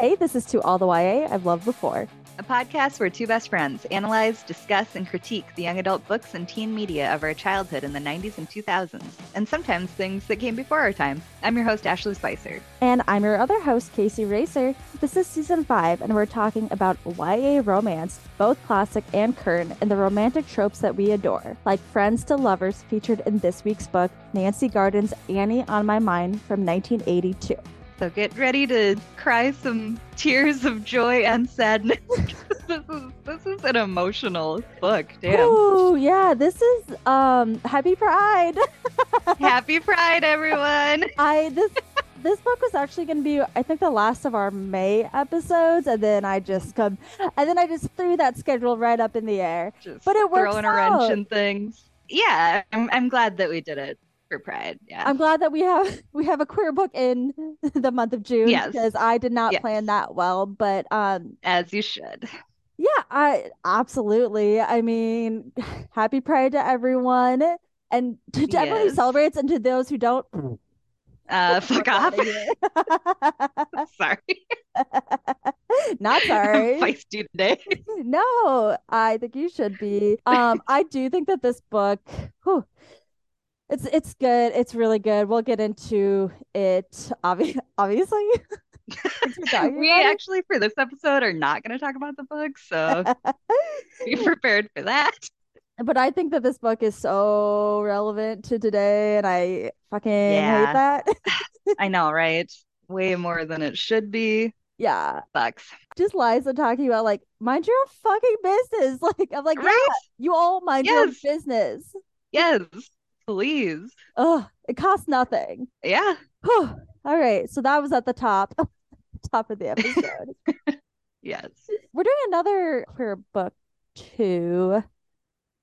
Hey, this is To All the YA I've Loved Before. A podcast where two best friends analyze, discuss, and critique the young adult books and teen media of our childhood in the 90s and 2000s, and sometimes things that came before our time. I'm your host, Ashley Spicer. And I'm your other host, Kaycee Racer. This is season five, and we're talking about YA romance, both classic and current, and the romantic tropes that we adore, like Friends to Lovers, featured in this week's book, Nancy Garden's Annie on My Mind from 1982. So get ready to cry some tears of joy and sadness. this is this is an emotional book. Damn. Oh yeah, this is um Happy Pride. Happy Pride, everyone. I this this book was actually going to be I think the last of our May episodes, and then I just come and then I just threw that schedule right up in the air. Just but it works throwing out. a wrench in things. Yeah, I'm I'm glad that we did it for Pride. Yeah. I'm glad that we have we have a queer book in the month of June Yes. because I did not Yes. plan that well, but um As you should. yeah, I absolutely. I mean, happy Pride to everyone and to everyone who celebrates and to those who don't. Uh, fuck off. Sorry. Not I'm sorry. feisty today. No, I think you should be. Um, I do think that this book, whew, it's it's good. It's really good. We'll get into it. Obvi- obviously, We actually, for this episode, are not going to talk about the book, so be prepared for that. but I think that this book is so relevant to today, and I fucking Yeah. hate that. I know, right? Way more than it should be. yeah, Sucks. just Liza talking about like mind your own fucking business. Like I'm like, yeah, Right? you all mind your own business. Yes, please. Ugh, it costs nothing. Yeah. All right, so that was at the top, top of the episode. Yes. We're doing another queer book too,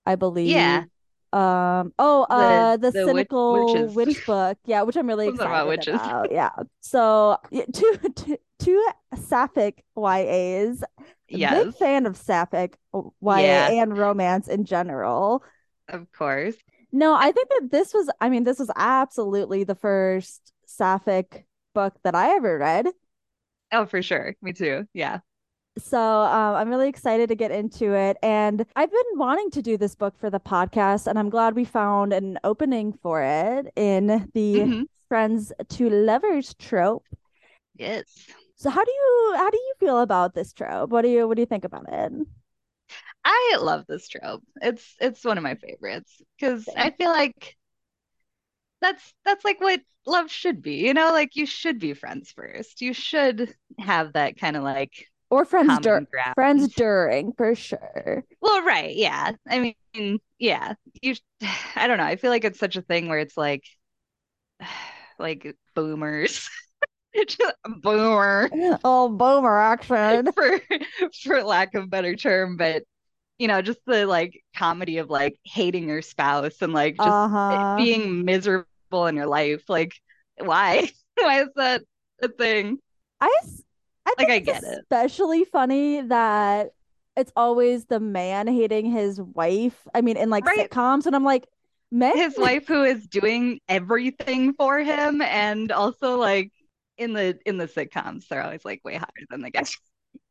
I believe. Yeah. Um. Oh, uh, the, the cynical witches. witch book. Yeah, which I'm really excited about witches. about. Yeah. So yeah, two, two, two sapphic YAs. Yeah. Big Yes, fan of sapphic YA Yeah. and romance in general. of course. No, I think that this was. I mean, this was absolutely the first sapphic book that I ever read. Oh, for sure. Me too. Yeah. So um, I'm really excited to get into it. And I've been wanting to do this book for the podcast, and I'm glad we found an opening for it in the Mhm. friends to lovers trope. Yes. So how do you how do you feel about this trope? What do you what do you think about it? I love this trope. It's it's one of my favorites because I feel like that's that's like what love should be, you know? Like you should be friends first. You should have that kind of like Or friends common dur ground. friends during for sure. Well, right, yeah. I mean, yeah. You I don't know. I feel like it's such a thing where it's like like boomers. Just boomer Oh, boomer action. for for lack of better term, but you know, just the like comedy of like hating your spouse and like just Uh-huh. being miserable in your life. Like, why? Why is that a thing? I, Like, think I it's get it. especially funny that it's always the man hating his wife. I mean, in like Right. sitcoms, and I'm like, men, His wife who is doing everything for him and also like in the in the sitcoms, they're always like way higher than the guys.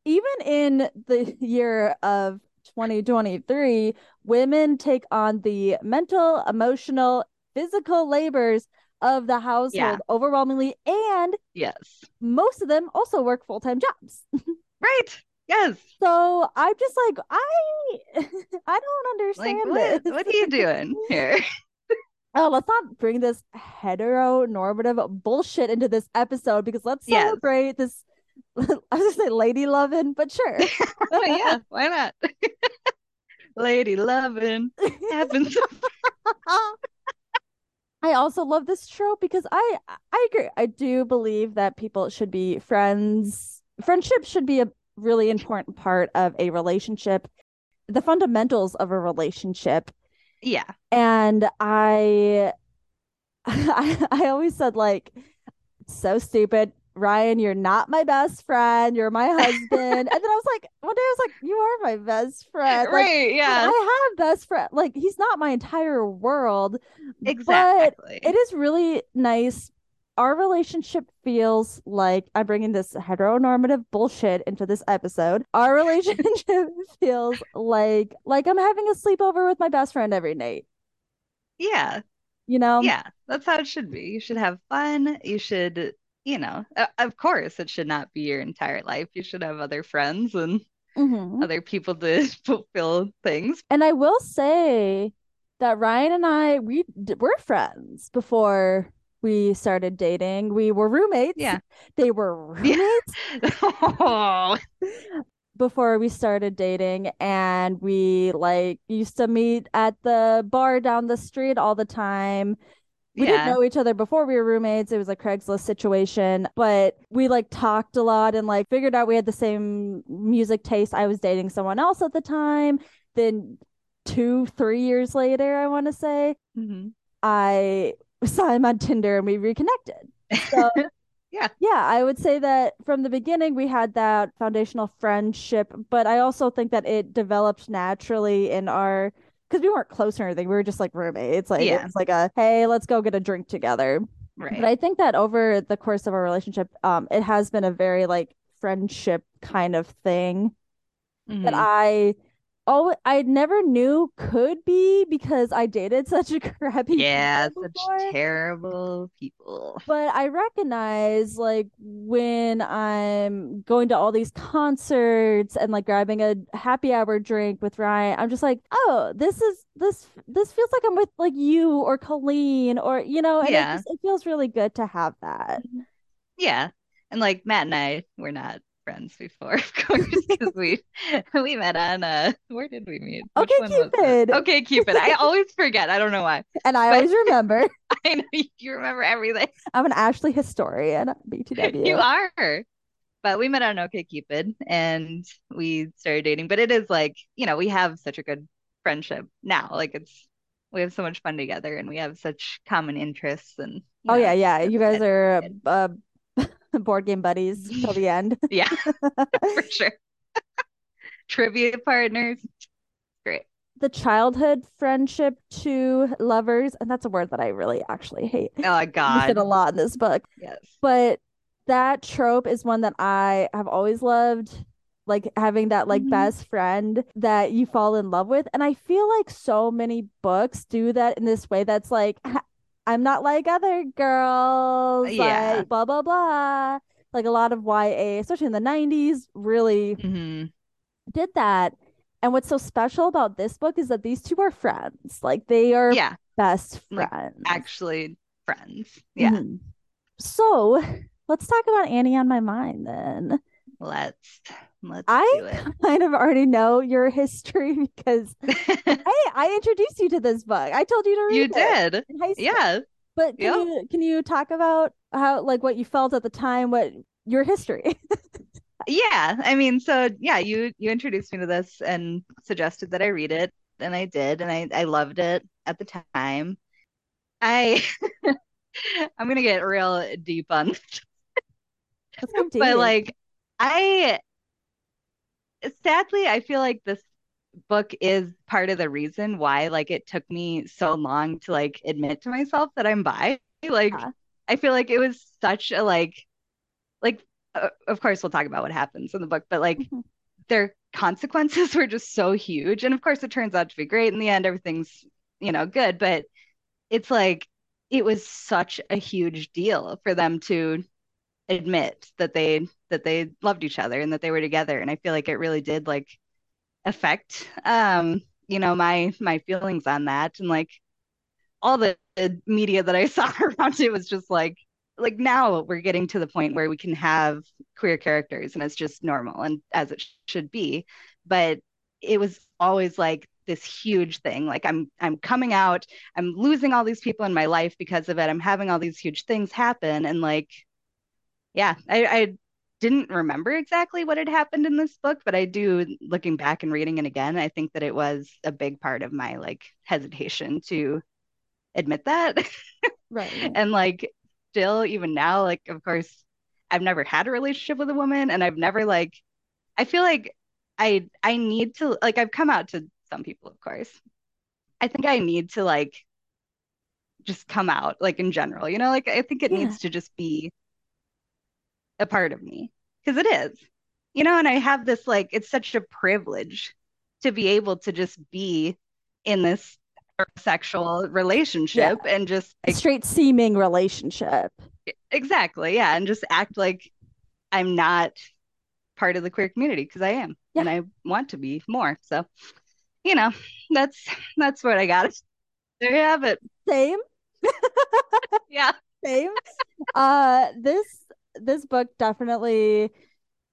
even in the year of 2023, women take on the mental, emotional, physical labors of the household Yeah. overwhelmingly, and Yes. most of them also work full-time jobs. Right. Yes. So I'm just like, I, I don't Like understand what this. what are you doing here? Oh, let's not bring this heteronormative bullshit into this episode because let's Yes. celebrate this. I was gonna say lady loving, but sure. Oh yeah, why not? Lady loving happens. I also love this trope because I I agree. I do believe that people should be friends. Friendship should be a really important part of a relationship, the fundamentals of a relationship. Yeah. And I I, I always said like so stupid. Ryan, you're not my best friend. You're my husband. and then I was like, one day I was like, you are my best friend. Like, Right, yeah. I have best friend. Like he's not my entire world. But Exactly. it is really nice our relationship feels like I'm bringing this heteronormative bullshit into this episode. Our relationship feels like like I'm having a sleepover with my best friend every night. Yeah. You know? Yeah, that's how it should be. You should have fun. You should, you know, of course, it should not be your entire life. You should have other friends and Mhm. other people to fulfill things. And I will say that Ryan and I we d- were friends before we started dating. We were roommates. Yeah. They were Yeah. roommates Oh, before we started dating and we like used to meet at the bar down the street all the time. We didn't know each other before we were roommates. It was a Craigslist situation, but we like talked a lot and like figured out we had the same music taste. I was dating someone else at the time. Then two, three years later, I want to say, Mhm. I saw him on Tinder and we reconnected. So Yeah. yeah, I would say that from the beginning we had that foundational friendship, but I also think that it developed naturally in our because we weren't close or anything. We were just like roommates. Like Yeah. was like a hey, let's go get a drink together. Right. But I think that over the course of our relationship, um, it has been a very like friendship kind of thing that Mhm. I oh I never knew could be because I dated such a crappy Yeah, such before. terrible people. But I recognize like when I'm going to all these concerts and like grabbing a happy hour drink with Ryan, I'm just like, oh, this is this this feels like I'm with like you or Colleen or you know, and it Yeah. just it feels really good to have that. Yeah. And like Matt and I we're not friends before, of course, because we we met on uh where did we meet? Which Okay, one was that? Cupid. Okay, Cupid. I always forget. I don't know why. And I But always remember I know you remember everything. I'm an Ashley historian, BTW. You are. But we met on OK Cupid and we started dating. But it is like, you know, we have such a good friendship now. Like it's we have so much fun together and we have such common interests and Oh know, yeah, yeah. You guys are uh, board game buddies till the end. Yeah, for sure. Trivia partners. Great. the childhood friendship to lovers, and that's a word that I really actually hate. Oh it God. a lot in this book, Yes. but that trope is one that I have always loved. Like having that like Mhm. best friend that you fall in love with. And I feel like so many books do that in this way that's like, I'm not like other girls, Yeah. like blah blah blah. Like a lot of YA, especially in the 90s, really hmm did that. And what's so special about this book is that these two are friends. Like they are Yeah. best Like friends. actually friends. Yeah. Mhm. So let's talk about Annie on My Mind then. Let's let's I do it. kind of already know your history because, hey, I introduced you to this book. I told you to You read it You did. in high school. Yeah. But can Yep. you can you talk about how like what you felt at the time, what your history? Yeah, I mean, so yeah, you you introduced me to this and suggested that I read it, and I did, and I I loved it at the time. I I'm gonna get real deep on this, but like I sadly I feel like this book is part of the reason why like it took me so long to like admit to myself that I'm bi. Like Yeah. I feel like it was such a like like uh, of course we'll talk about what happens in the book, but like Mhm. their consequences were just so huge. And of course, it turns out to be great in the end. Everything's, you know, good. But it's like it was such a huge deal for them to admit that they that they loved each other and that they were together. And I feel like it really did like affect um, you know, my my feelings on that. And like all the media that I saw around it was just like like now we're getting to the point where we can have queer characters and it's just normal and as it sh- should be but it was always like this huge thing like i'm i'm coming out i'm losing all these people in my life because of it i'm having all these huge things happen and like yeah i i didn't remember exactly what had happened in this book but i do looking back and reading it again i think that it was a big part of my like hesitation to admit that Right. and like still even now like of course I've never had a relationship with a woman and I've never like I feel like I I need to like I've come out to some people of course I think I need to like just come out like in general. You know, like I think it Yeah. needs to just be a part of me because it is. You know, and I have this like it's such a privilege to be able to just be in this sexual relationship and just like straight seeming relationship. exactly, yeah, and just act like I'm not part of the queer community because I am Yeah. and I want to be more. So, you know, that's that's what I got. There you have it. Same, Yeah. same. Uh, this this book definitely.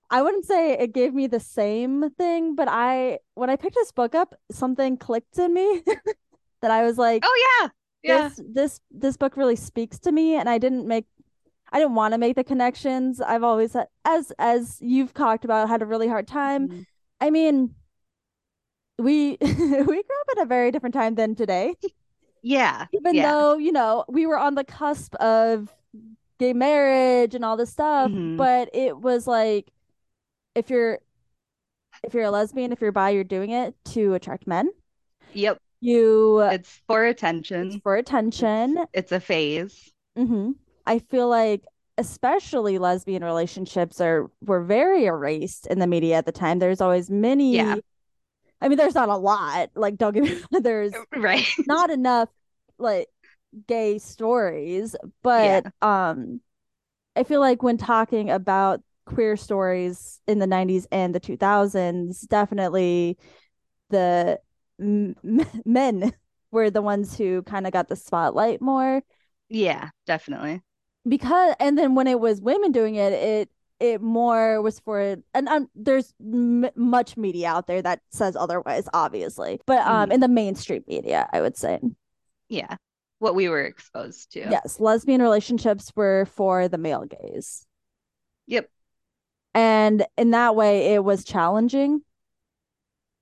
I wouldn't say it gave me the same thing, but I when I picked this book up, something clicked in me that I was like, Oh yeah. Yeah. this this this book really speaks to me, and I didn't make I didn't want to make the connections. I've always had, as as you've talked about, had a really hard time. Mhm. I mean, we we grew up at a very different time than today. Yeah. Even Yeah. though, you know, we were on the cusp of gay marriage and all this stuff, Mhm. but it was like if you're if you're a lesbian, if you're bi, you're doing it to attract men. Yep. You It's for it's attention. for attention. it's a phase. mm-hmm. I feel like especially lesbian relationships are were very erased in the media at the time. There's always many Yeah. I mean, there's not a lot. Like, don't get me there's Right. not enough like gay stories, Yeah. but um I feel like when talking about queer stories in the 90s and the 2000s, definitely the m men were the ones who kind of got the spotlight more Yeah, definitely. because and then when it was women doing it, it it more was for and um, there's m much media out there that says otherwise, obviously, but um Mhm. in the mainstream media, I would say. Yeah. What we were exposed to. Yes, lesbian relationships were for the male gaze. Yep. And in that way, it was challenging.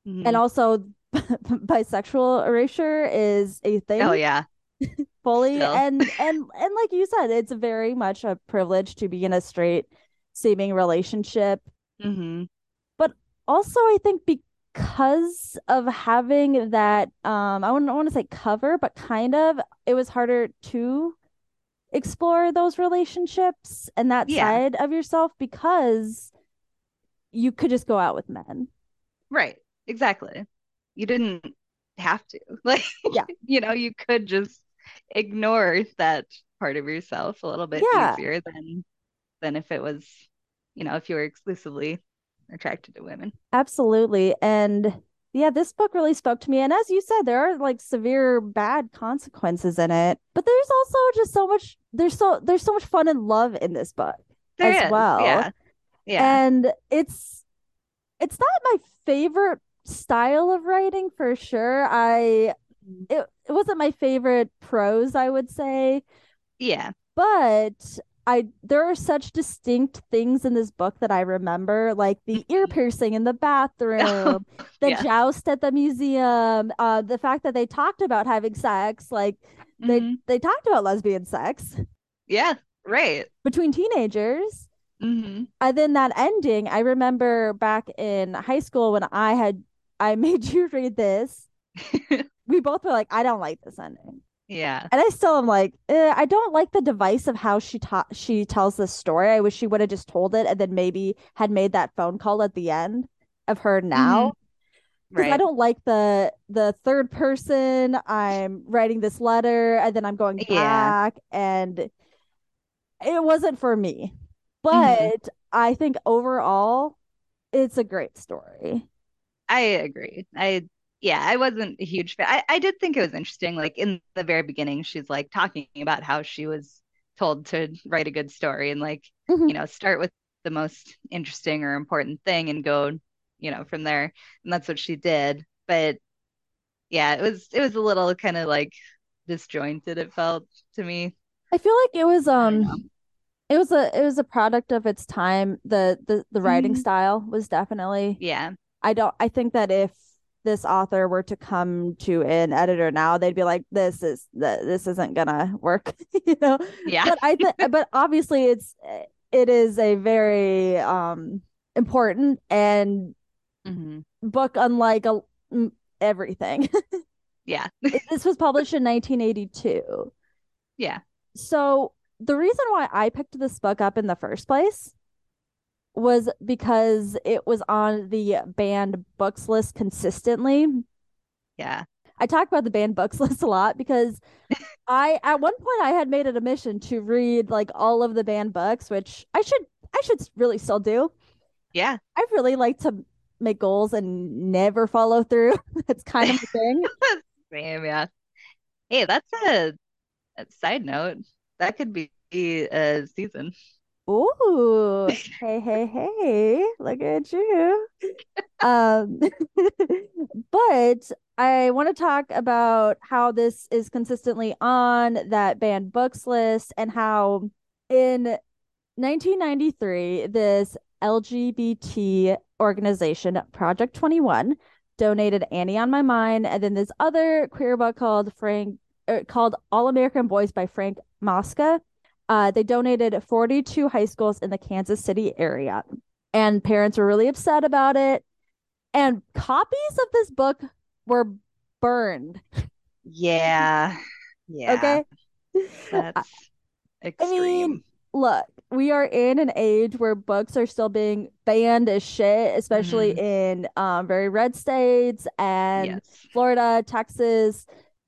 And Mhm. also, bisexual erasure is a thing. Oh yeah. fully. Still. And and and like you said, it's very much a privilege to be in a straight seeming relationship. hmm Also, I think because of having that, um, I wouldn't want to say cover, but kind of, it was harder to explore those relationships and that Yeah. side of yourself because you could just go out with men. Right. Exactly. You didn't have to. Like, Yeah. you know, you could just ignore that part of yourself a little bit Yeah. easier than than if it was, you know, if you were exclusively attracted to women. Absolutely. And yeah, this book really spoke to me. And as you said, there are like severe bad consequences in it, but there's also just so much there's so there's so much fun and love in this book There as is. well. Yeah. Yeah. And it's it's not my favorite style of writing for sure. I it, it wasn't my favorite prose, I would say, Yeah. but I there are such distinct things in this book that I remember, like the ear Mhm. piercing in the bathroom, the Yeah. joust at the museum, uh, the fact that they talked about having sex, like they Mhm. they talked about lesbian sex Yeah. Right. between teenagers. hmm And then that ending, I remember back in high school when I had I made you read this. We both were like, I don't like this ending. Yeah. And I still am like, eh, I don't like the device of how she ta she tells this story. I wish she would have just told it and then maybe had made that phone call at the end of her now. Because I Right. don't like the the third person. I'm writing this letter and then I'm going Yeah. back and it wasn't for me. Mhm. But I think overall it's a great story. I agree. I yeah, I wasn't a huge fan. I, I did think it was interesting. Like in the very beginning, she's like talking about how she was told to write a good story and like, Mhm. you know, start with the most interesting or important thing and go, you know, from there. And that's what she did. But yeah, it was it was a little kind of like disjointed, it felt to me. I feel like it was I don't know. um it was a it was a product of its time. The the the writing Mhm. style was definitely Yeah. I don't I think that if this author were to come to an editor now, they'd be like, this is this isn't gonna work, you know. Yeah. But I think but obviously it's it is a very um important and hmm book unlike a, everything. Yeah. This was published in 1982. Yeah. So the reason why I picked this book up in the first place was because it was on the banned books list consistently. Yeah. I talk about the banned books list a lot because I at one point I had made it a mission to read like all of the banned books, which I should I should really still do. Yeah. I really like to make goals and never follow through. That's kind of a thing. Same, yeah. Hey, that's a, a side note. That could be a season. Ooh, hey, hey, hey, look at you. Um, but I want to talk about how this is consistently on that banned books list and how in 1993, this LGBT organization, Project 21, donated Annie on My Mind, and then this other queer book called Frank, er, called All American Boys by Frank Mosca. Uh, they donated 42 high schools in the Kansas City area, and parents were really upset about it. And copies of this book were burned. Yeah. Yeah. Okay. That's extreme. I mean, look, we are in an age where books are still being banned as shit, especially Mhm. in um, very red states and yes. Florida, Texas.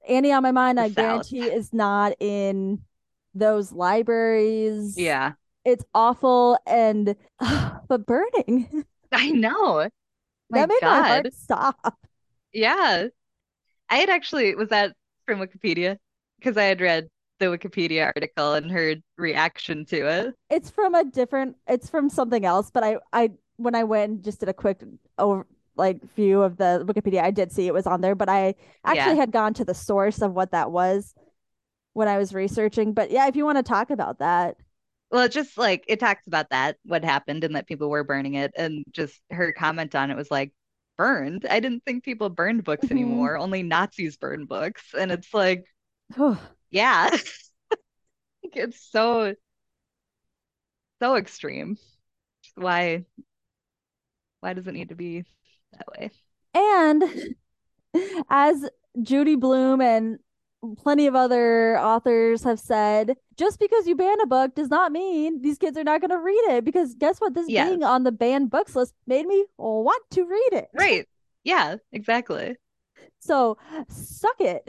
Annie on my mind, The I South. guarantee is not in those libraries. Yeah. It's awful and but burning. I know. My that made my heart stop. Yeah. I had actually, was that from Wikipedia? Because I had read the Wikipedia article and heard reaction to it. It's from a different it's from something else, but I I when I went and just did a quick over like view of the Wikipedia, I did see it was on there, but I actually Yeah. had gone to the source of what that was when I was researching. But yeah, if you want to talk about that. Well, it just like it talks about that, what happened, and that people were burning it, and just her comment on it was like, burned. I didn't think people burned books Mhm. anymore. Only Nazis burn books. And it's like, yeah. It's so so extreme. Why why does it need to be that way? And as Judy Blume and plenty of other authors have said, just because you ban a book does not mean these kids are not going to read it. Because guess what? This Yes. being on the banned books list made me want to read it. Right. Yeah, exactly. So suck it.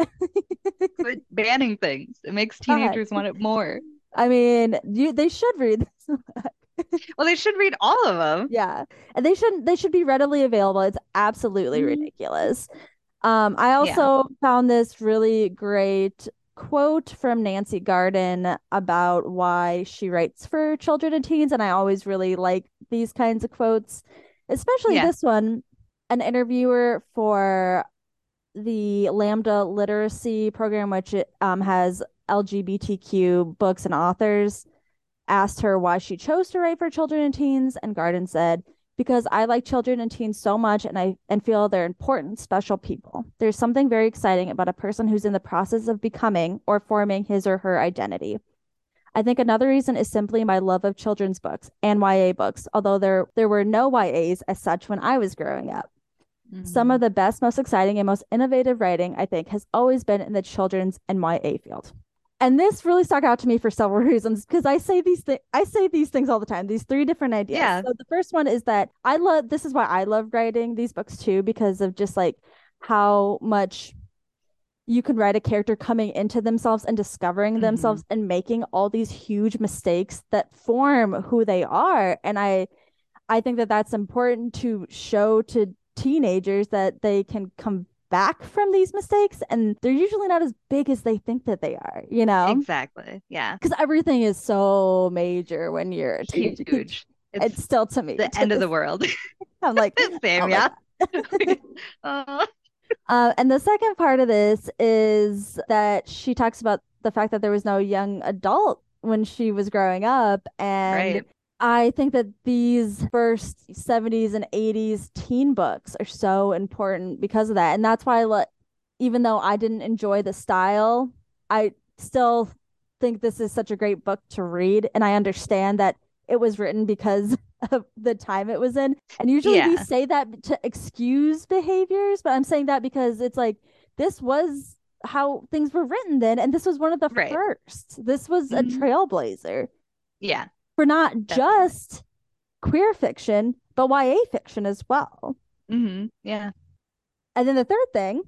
Banning things. It makes teenagers want it more. I mean, you they should read this. Well, they should read all of them. Yeah. And they shouldn't they should be readily available. It's absolutely Mhm. ridiculous. Um, I also found this really great quote from Nancy Garden about why she writes for children and teens, and I always really like these kinds of quotes, especially Yeah. this one. An interviewer for the Lambda Literary Program, which um, has LGBTQ books and authors, asked her why she chose to write for children and teens, and Garden said, "Because I like children and teens so much, and I and feel they're important, special people. There's something very exciting about a person who's in the process of becoming or forming his or her identity." I think another reason is simply my love of children's books and YA books, although there there were no YAs as such when I was growing up. Some of mm. the best, most exciting, and most innovative writing, I think, has always been in the children's and YA field. And this really stuck out to me for several reasons because I say these things I say these things all the time, these three different ideas. Yeah. So the first one is that I love this is why I love writing these books too, because of just like how much you can write a character coming into themselves and discovering Mhm. themselves and making all these huge mistakes that form who they are. And I I think that that's important to show to teenagers that they can come back from these mistakes and they're usually not as big as they think that they are, you know? Exactly. Yeah. Because everything is so major when you're a teenager. Huge. It's, It's still to me. the to end of the world. I'm like, Same, oh yeah. Uh, Uh, and the second part of this is that she talks about the fact that there was no young adult when she was growing up. And Right. I think that these first 70s and 80s teen books are so important because of that. And that's why, I like, even though I didn't enjoy the style, I still think this is such a great book to read. And I understand that it was written because of the time it was in. And usually we say that to excuse behaviors, but I'm saying that because it's like this was how things were written then and this was one of the Right. first this was a Mhm. trailblazer Yeah. For not Definitely. just queer fiction but YA fiction as well hmm Yeah. and then the third thing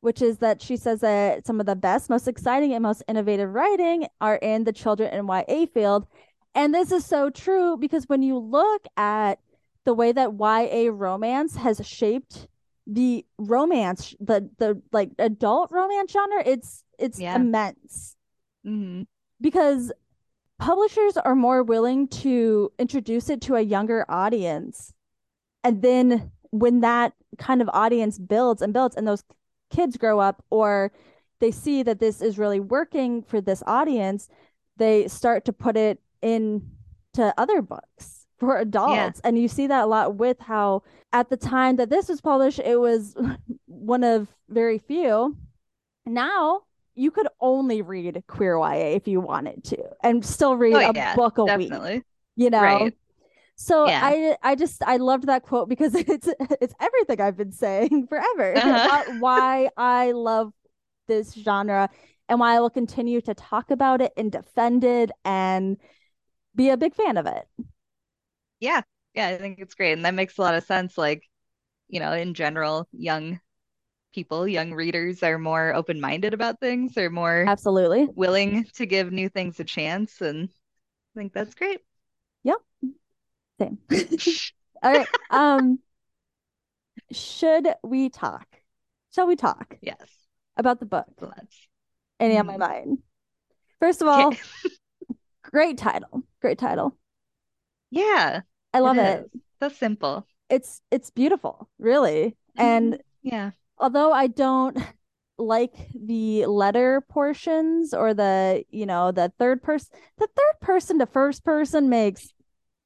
which is that she says that some of the best most exciting and most innovative writing are in the children and YA field and this is so true because when you look at the way that YA romance has shaped the romance, the the like adult romance genre, it's it's Yeah. immense hmm because publishers are more willing to introduce it to a younger audience. And then when that kind of audience builds and builds and those kids grow up or they see that this is really working for this audience, they start to put it in to other books for adults. And you see that a lot with how at the time that this was published, it was one of very few. Now you could only read queer YA if you wanted to and still read Oh a yeah, book a week, you know? Right. So Yeah. I I just I loved that quote because it's it's everything I've been saying forever Uh-huh. about why I love this genre and why I will continue to talk about it and defend it and be a big fan of it. Yeah. Yeah, I think it's great. And that makes a lot of sense. Like, you know, in general, young people, young readers are more open-minded about things, they're more Absolutely. willing to give new things a chance, and I think that's great. Yep. Same. All right. Um should we talk? Shall we talk Yes. about the book? Let's. Annie on my mind? First of all, great title. Great title. Yeah, I love it it. So simple. It's it's beautiful, really. And Mhm. yeah. Although I don't like the letter portions or the, you know, the third person, the third person to first person makes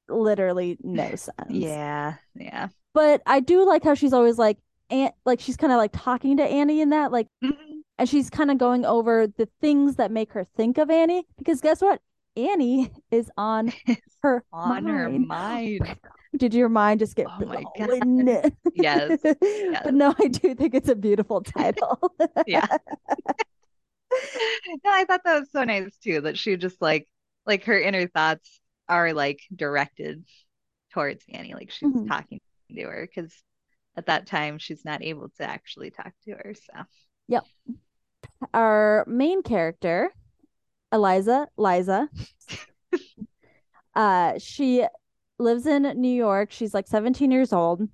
literally no sense. Yeah. Yeah. But I do like how she's always like, Aunt, like she's kind of like talking to Annie in that, like, Mhm. and she's kind of going over the things that make her think of Annie. Because guess what? Annie is on her On her mind. Did your mind just get Oh my God. blown? Yes. But no, I do think it's a beautiful title. Yeah. No, I thought that was so nice too, that she just like like her inner thoughts are like directed towards Annie, like she's Mhm. talking to her because at that time she's not able to actually talk to her. So Yep. Our main character, Eliza, Liza, uh, she lives in New York. She's like 17 years old.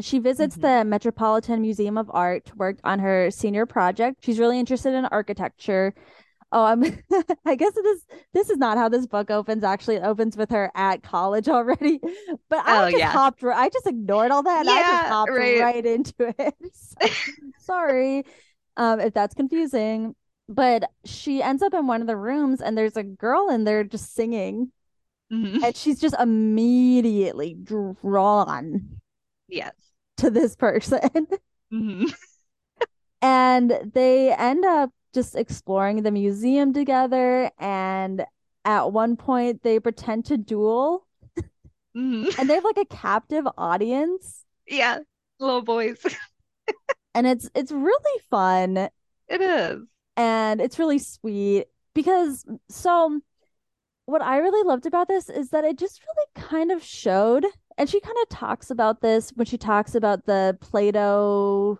She visits Mhm. the Metropolitan Museum of Art to work on her senior project. She's really interested in architecture. Oh, I'm I guess this this is not how this book opens. Actually, it opens with her at college already. But I Oh, just yeah. hopped I just ignored all that and I just Yeah, hopped right. right into it. So, sorry um if that's confusing. But she ends up in one of the rooms and there's a girl in there just singing Mhm. and she's just immediately drawn Yes. to this person. Mhm. and they end up just exploring the museum together and at one point they pretend to duel Mhm. and they have like a captive audience Yeah. Little boys. and it's it's really fun It is. and it's really sweet because so what I really loved about this is that it just really kind of showed and she kind of talks about this when she talks about the Plato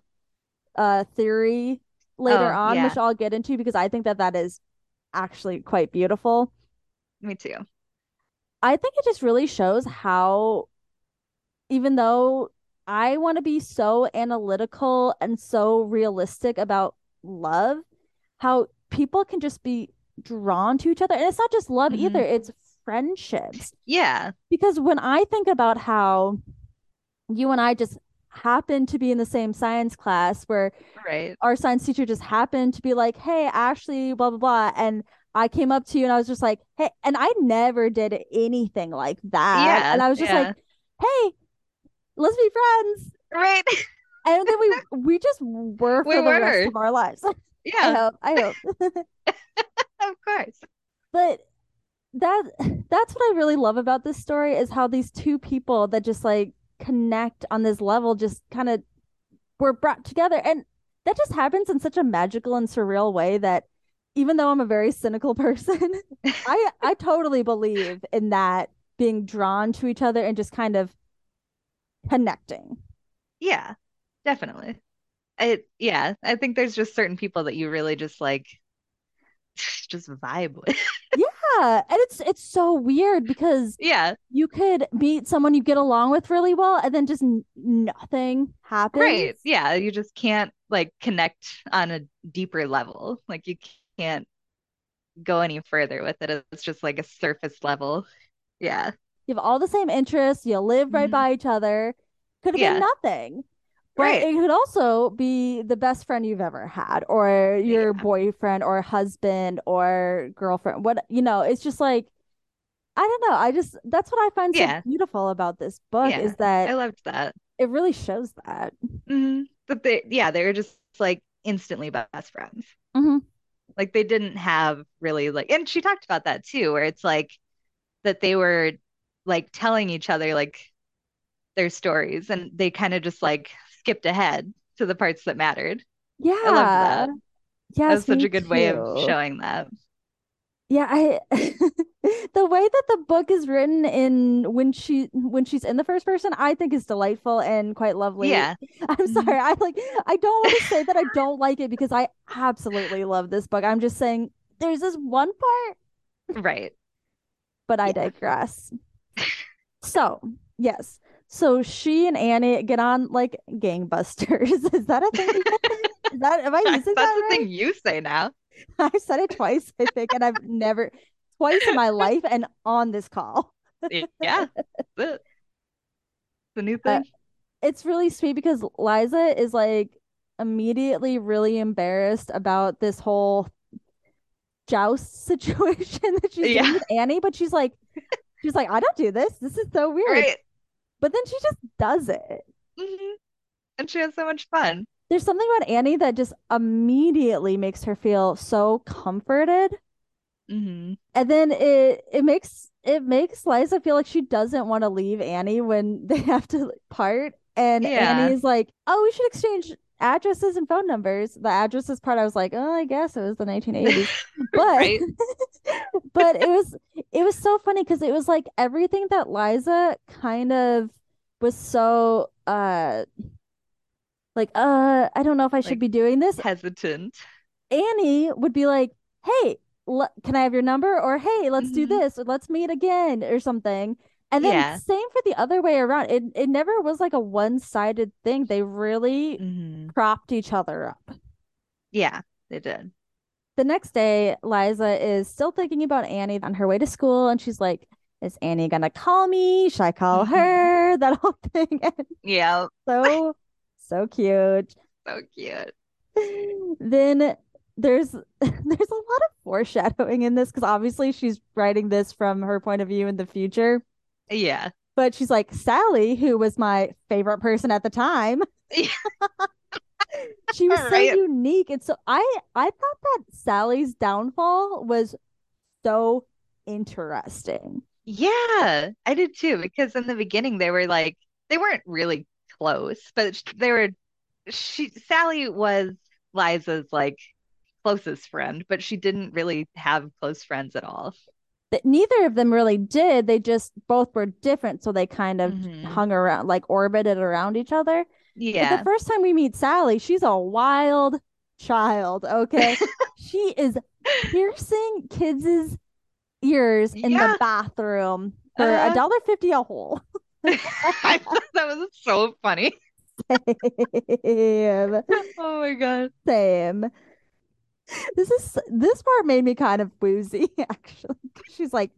uh theory later Oh, on yeah. which I'll get into because I think that that is actually quite beautiful. Me too. I think it just really shows how, even though I want to be so analytical and so realistic about love, how people can just be drawn to each other. And it's not just love Mhm. either, it's friendships. Yeah. Because when I think about how you and I just happen to be in the same science class where Right. our science teacher just happened to be like, "Hey, Ashley, blah blah blah," and I came up to you and I was just like, "Hey," and I never did anything like that, Yeah, and I was just yeah. like, "Hey, let's be friends," Right. and then we we just were for We the were. rest of our lives. I Yeah. hope, I hope, Of course. but that that's what I really love about this story is how these two people that just like connect on this level just kind of were brought together and that just happens in such a magical and surreal way that even though I'm a very cynical person, I I totally believe in that being drawn to each other and just kind of connecting. Yeah, definitely. It yeah, I think there's just certain people that you really just like just vibe with. Yeah, and it's it's so weird because Yeah, you could meet someone you get along with really well and then just nothing happens. right. Yeah, you just can't like connect on a deeper level. Like you can't go any further with it. It's just like a surface level. Yeah. You have all the same interests, you live right hmm by each other. Could have been Yeah. Nothing. But Right. it could also be the best friend you've ever had, or your Yeah. boyfriend, or husband, or girlfriend. What, you know, it's just like, I don't know. I just, that's what I find so Yeah. beautiful about this book Yeah. is I loved that. it really shows that. hmm But they yeah, they were just like instantly best friends. hmm Like they didn't have really like and she talked about that too, where it's like that they were like telling each other like their stories and they kind of just like skipped ahead to the parts that mattered. Yeah. I Yeah. that. That was Yes, such a good way of showing that. Yeah, I the way that the book is written in when she when she's in the first person, I think is delightful and quite lovely. Yeah. I'm hmm sorry, I like I don't want to say that I don't like it because I absolutely love this book. I'm just saying there's this one part, Right. but I Yeah. digress. So, yes. So she and Annie get on like gangbusters. Is that a thing? Is that am I That's using the that right? thing you say now. I said it twice, I think, and I've never twice in my life and on this call. Yeah. The, the new Uh, thing. it's really sweet because Liza is like immediately really embarrassed about this whole joust situation that she's doing Yeah. with Annie, but she's like, she's like, I don't do this. This is so weird. Right. But then she just does it. hmm And she has so much fun. There's something about Annie that just immediately makes her feel so comforted. hmm And then it it makes it makes Liza feel like she doesn't want to leave Annie when they have to part. And Yeah. Annie's like, "Oh, we should exchange addresses and phone numbers." The addresses part, I was like, "Oh, I guess it was the 1980s." But but it was it was so funny because it was like everything that Liza kind of was so uh like uh I don't know if I should Like be doing this. hesitant. Annie would be like, "Hey, le- can I have your number?" Or "Hey, let's do hmm this," or "Let's meet again," or something. And then Yeah. same for the other way around. It it never was like a one-sided thing. They really hmm propped each other up. Yeah, they did. The next day, Liza is still thinking about Annie on her way to school, and she's like, "Is Annie gonna call me? Should I call hmm her?" That whole thing. And Yeah, so so cute. so cute. Then there's there's a lot of foreshadowing in this because obviously she's writing this from her point of view in the future. Yeah. But she's like, Sally, who was my favorite person at the time, Yeah, she was so right. unique. And so I I thought that Sally's downfall was so interesting. Yeah, I did too, because in the beginning they were like they weren't really close, but they were she Sally was Liza's like closest friend, but she didn't really have close friends at all. That neither of them really did. They just both were different, so they kind of hmm hung around, like orbited around each other. But the first time we meet Sally, she's a wild child, okay? She is piercing kids' ears in the bathroom for a Uh, dollar fifty a hole. I thought that was so funny. Same. Oh my God. Same. This is this part made me kind of woozy, actually. She's like,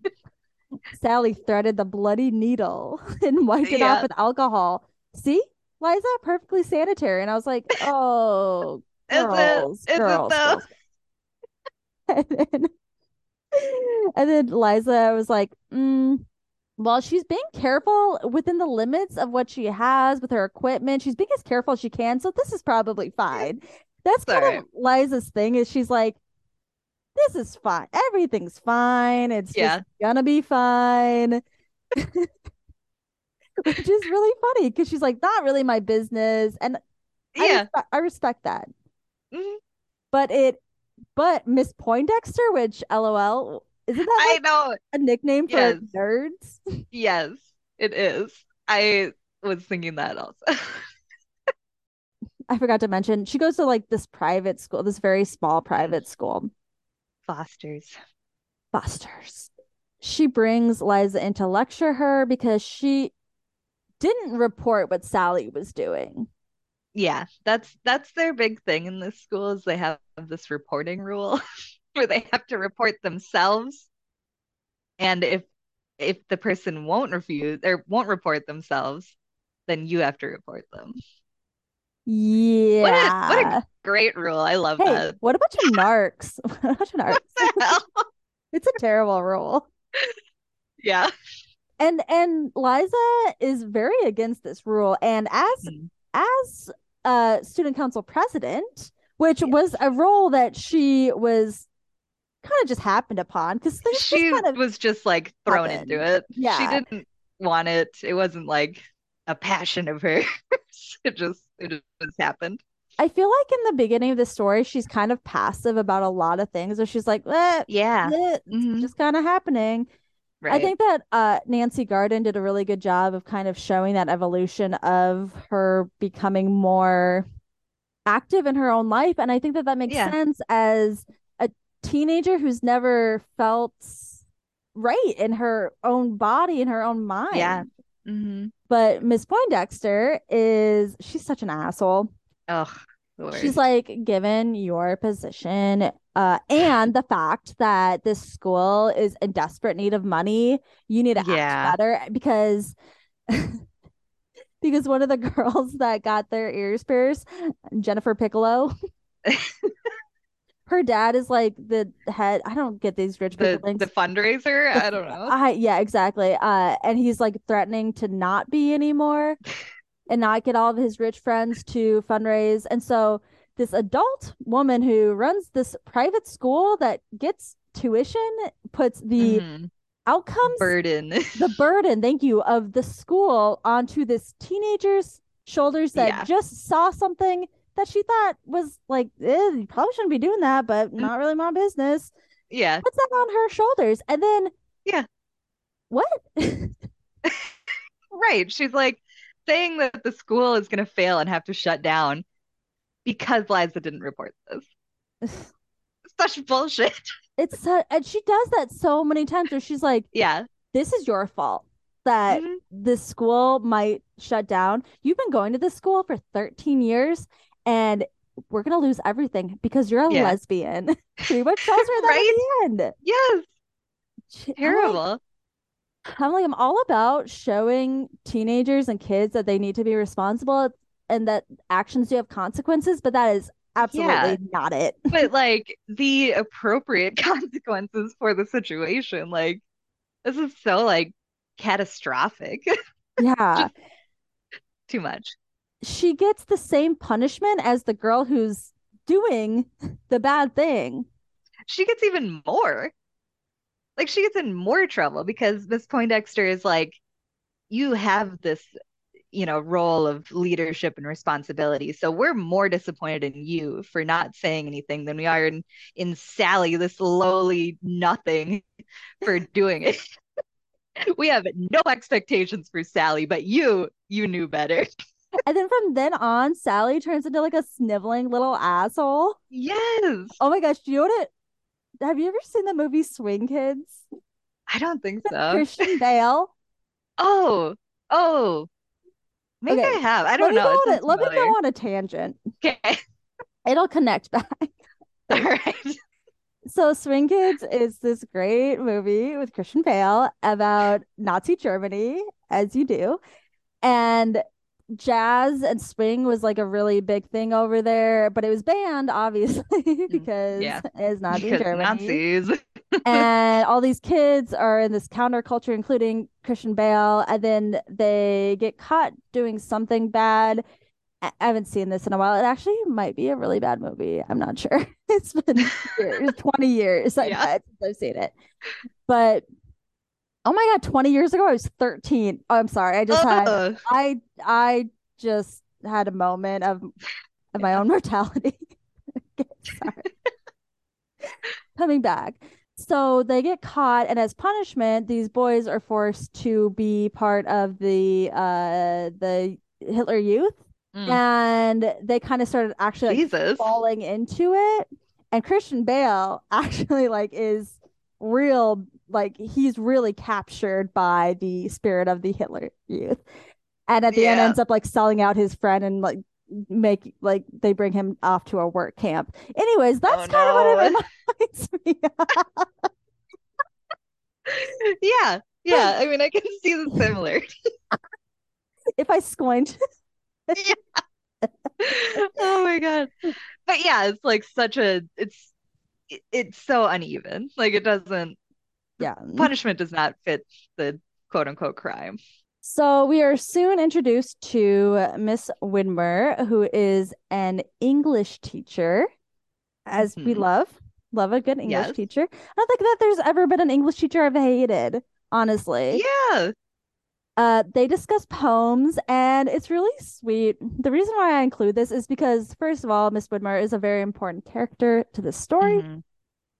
Sally threaded the bloody needle and wiped it off with alcohol. See, Liza, perfectly sanitary. And I was like, oh, Is girls, Is it girls, though? girls. And then, and then Liza was like, mm, well, she's being careful within the limits of what she has with her equipment. She's being as careful as she can. So this is probably fine. That's kind of Liza's thing is she's like, this is fine. Everything's fine. It's just Yeah. gonna be fine. Which is really funny because she's like, not really my business. And I Yeah. respect, I respect that. Mhm. but it but Miss Poindexter, which LOL, isn't that I know. a nickname for Yes. nerds? Yes, it is. I was thinking that also. I forgot to mention she goes to like this private school, this very small private school. Fosters. Fosters. She brings Liza in to lecture her because she didn't report what Sally was doing. Yeah, that's that's their big thing in this school is they have this reporting rule where they have to report themselves. And if if the person won't refuse or won't report themselves, then you have to report them. What a what Yeah. a great rule. I love Hey, that. what a bunch of narcs. What a bunch of narcs. What the hell? It's a terrible rule. Yeah. And and Liza is very against this rule. And as Mhm. as uh student council president, which Yeah. was a role that she was kind of just happened upon because things just She kind of was just like thrown into happened. it. She didn't want it. It wasn't like a passion of hers. It just it just happened. I feel like in the beginning of the story, she's kind of passive about a lot of things, or she's like, eh, Yeah. eh, it's hmm just kind of happening. I think that uh, Nancy Garden did a really good job of kind of showing that evolution of her becoming more active in her own life. And I think that that makes Yeah. sense as a teenager who's never felt right in her own body, in her own mind. Yeah. Mind. hmm But Miss Poindexter is, she's such an asshole. Ugh, the She's like, given your position, uh, and the fact that this school is in desperate need of money, you need to act Yeah. better because because one of the girls that got their ears pierced, Jennifer Piccolo, her dad is like the head. I don't get these rich people The things. the fundraiser, I don't know. I yeah, exactly. Uh, and he's like threatening to not be anymore and not get all of his rich friends to fundraise. And so this adult woman who runs this private school that gets tuition puts the Mhm. outcomes, Burden. the burden, thank you, of the school onto this teenager's shoulders that Yeah. just saw something that she thought was like, eh, you probably shouldn't be doing that, but Mm. not really my business. Yeah. Puts that on her shoulders. And then Yeah. what? Right. She's like saying that the school is going to fail and have to shut down because Liza didn't report this. Such bullshit. It's so, and she does that so many times where she's like, Yeah. this is your fault that Mhm. this school might shut down. You've been going to this school for 13 years and we're gonna lose everything because you're a Yeah. lesbian. Pretty much tells her that Right? at the end. Yes. She- I'm like, Terrible. I'm like, I'm all about showing teenagers and kids that they need to be responsible and that actions do have consequences, but that is absolutely Yeah. not it. But like the appropriate consequences for the situation, like this is so like catastrophic. Yeah. Too much. She gets the same punishment as the girl who's doing the bad thing. She gets even more. Like she gets in more trouble because Miss Poindexter is like, you have this, you know, role of leadership and responsibility. So we're more disappointed in you for not saying anything than we are in in Sally, this lowly nothing, for doing it. We have no expectations for Sally, but you, you knew better. And then from then on, Sally turns into like a sniveling little asshole. Yes. Oh my gosh, do you know what it? Have you ever seen the movie Swing Kids? I don't think so. Christian Bale. Oh, oh, maybe Okay, I have. I don't me know. go It on a, sounds let me go on a tangent. Okay. It'll connect back. All right. So Swing Kids is this great movie with Christian Bale about Nazi Germany, as you do. And jazz and swing was like a really big thing over there, but it was banned, obviously, mm, because yeah. it's not Because Germany. Nazis. and all these kids are in this counterculture, including Christian Bale, and then they get caught doing something bad. I haven't seen this in a while. It actually might be a really bad movie. I'm not sure. It's been years, 20 years Yeah. since I've seen it. But oh my God, 20 years ago, I was 13. Oh, I'm sorry. I just had I I just had a moment of of my own mortality. Sorry. Coming back. So they get caught, and as punishment, these boys are forced to be part of the uh the Hitler Youth, Mm. and they kind of started actually like, falling into it. And Christian Bale actually like is real, like he's really captured by the spirit of the Hitler Youth, and at the end ends up like selling out his friend and like make like they bring him off to a work camp. Anyways, oh, that's Oh, kind of what it no. reminds me of. Yeah. Yeah. I mean, I can see the similarity. if I squint. yeah. Oh my God. But yeah, it's like such a it's it's so uneven. Like it doesn't Yeah. punishment does not fit the quote unquote crime. So we are soon introduced to Miss Widmer, who is an English teacher, as we Mhm. love. Love a good English Yes. teacher. I don't think that there's ever been an English teacher I've hated, honestly. Yeah. Uh, they discuss poems, and it's really sweet. The reason why I include this is because, first of all, Miss Widmer is a very important character to the story, Mhm.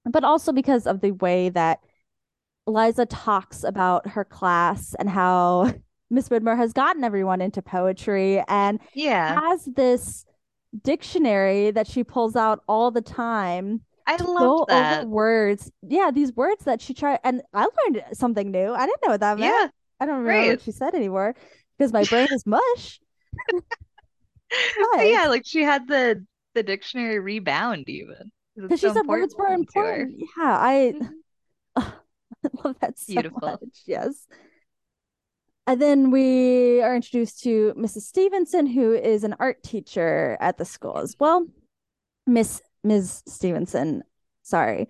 but also because of the way that Liza talks about her class and how Miss Widmer has gotten everyone into poetry and Yeah. has this dictionary that she pulls out all the time I love over that. words. Yeah, these words that she tried, and I learned something new. I didn't know what that meant. Yeah. I don't remember Right. what she said anymore because my brain is mush. Yeah, like she had the the dictionary rebound even. Because it's she said words were important to her. important. Yeah, I Mhm. I love that so Beautiful. much. Yes. And then we are introduced to Mrs. Stevenson, who is an art teacher at the school as well. Miss Ms. Stevenson, sorry.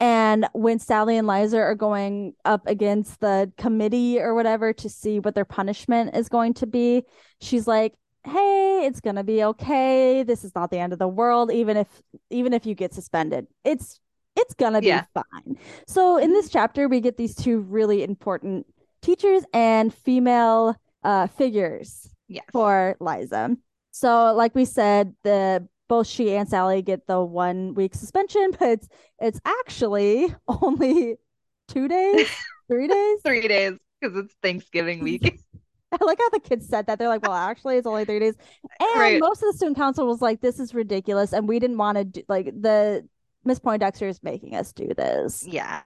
And when Sally and Liza are going up against the committee or whatever to see what their punishment is going to be, she's like, "Hey, it's gonna be okay. This is not the end of the world. Even if even if you get suspended, it's it's gonna be Yeah. fine." So in this chapter, we get these two really important teachers and female uh, figures Yes. for Liza. So, like we said, the both she and Sally get the one week suspension, but it's it's actually only two days, three days. Three days because it's Thanksgiving week. I like how the kids said that. They're like, well, actually, it's only three days. And Right. most of the student council was like, this is ridiculous. And we didn't want to do like the Miss Poindexter is making us do this. Yeah,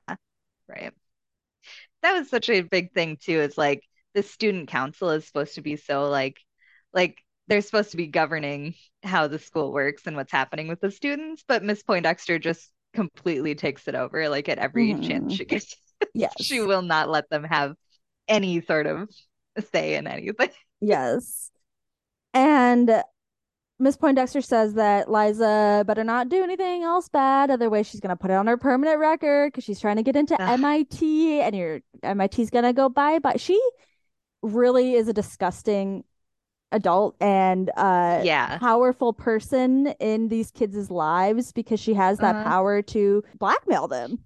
right. That was such a big thing too. Is like the student council is supposed to be so like like they're supposed to be governing how the school works and what's happening with the students, but Miss Poindexter just completely takes it over like at every chance Mhm. she gets. Yes. She will not let them have any sort of say in anything. Yes. And Miss Poindexter says that Liza better not do anything else bad, otherwise she's gonna put it on her permanent record because she's trying to get into Ugh. MIT and your MIT's gonna go bye bye. She really is a disgusting adult and uh Yeah. powerful person in these kids' lives because she has that Uh-huh. power to blackmail them.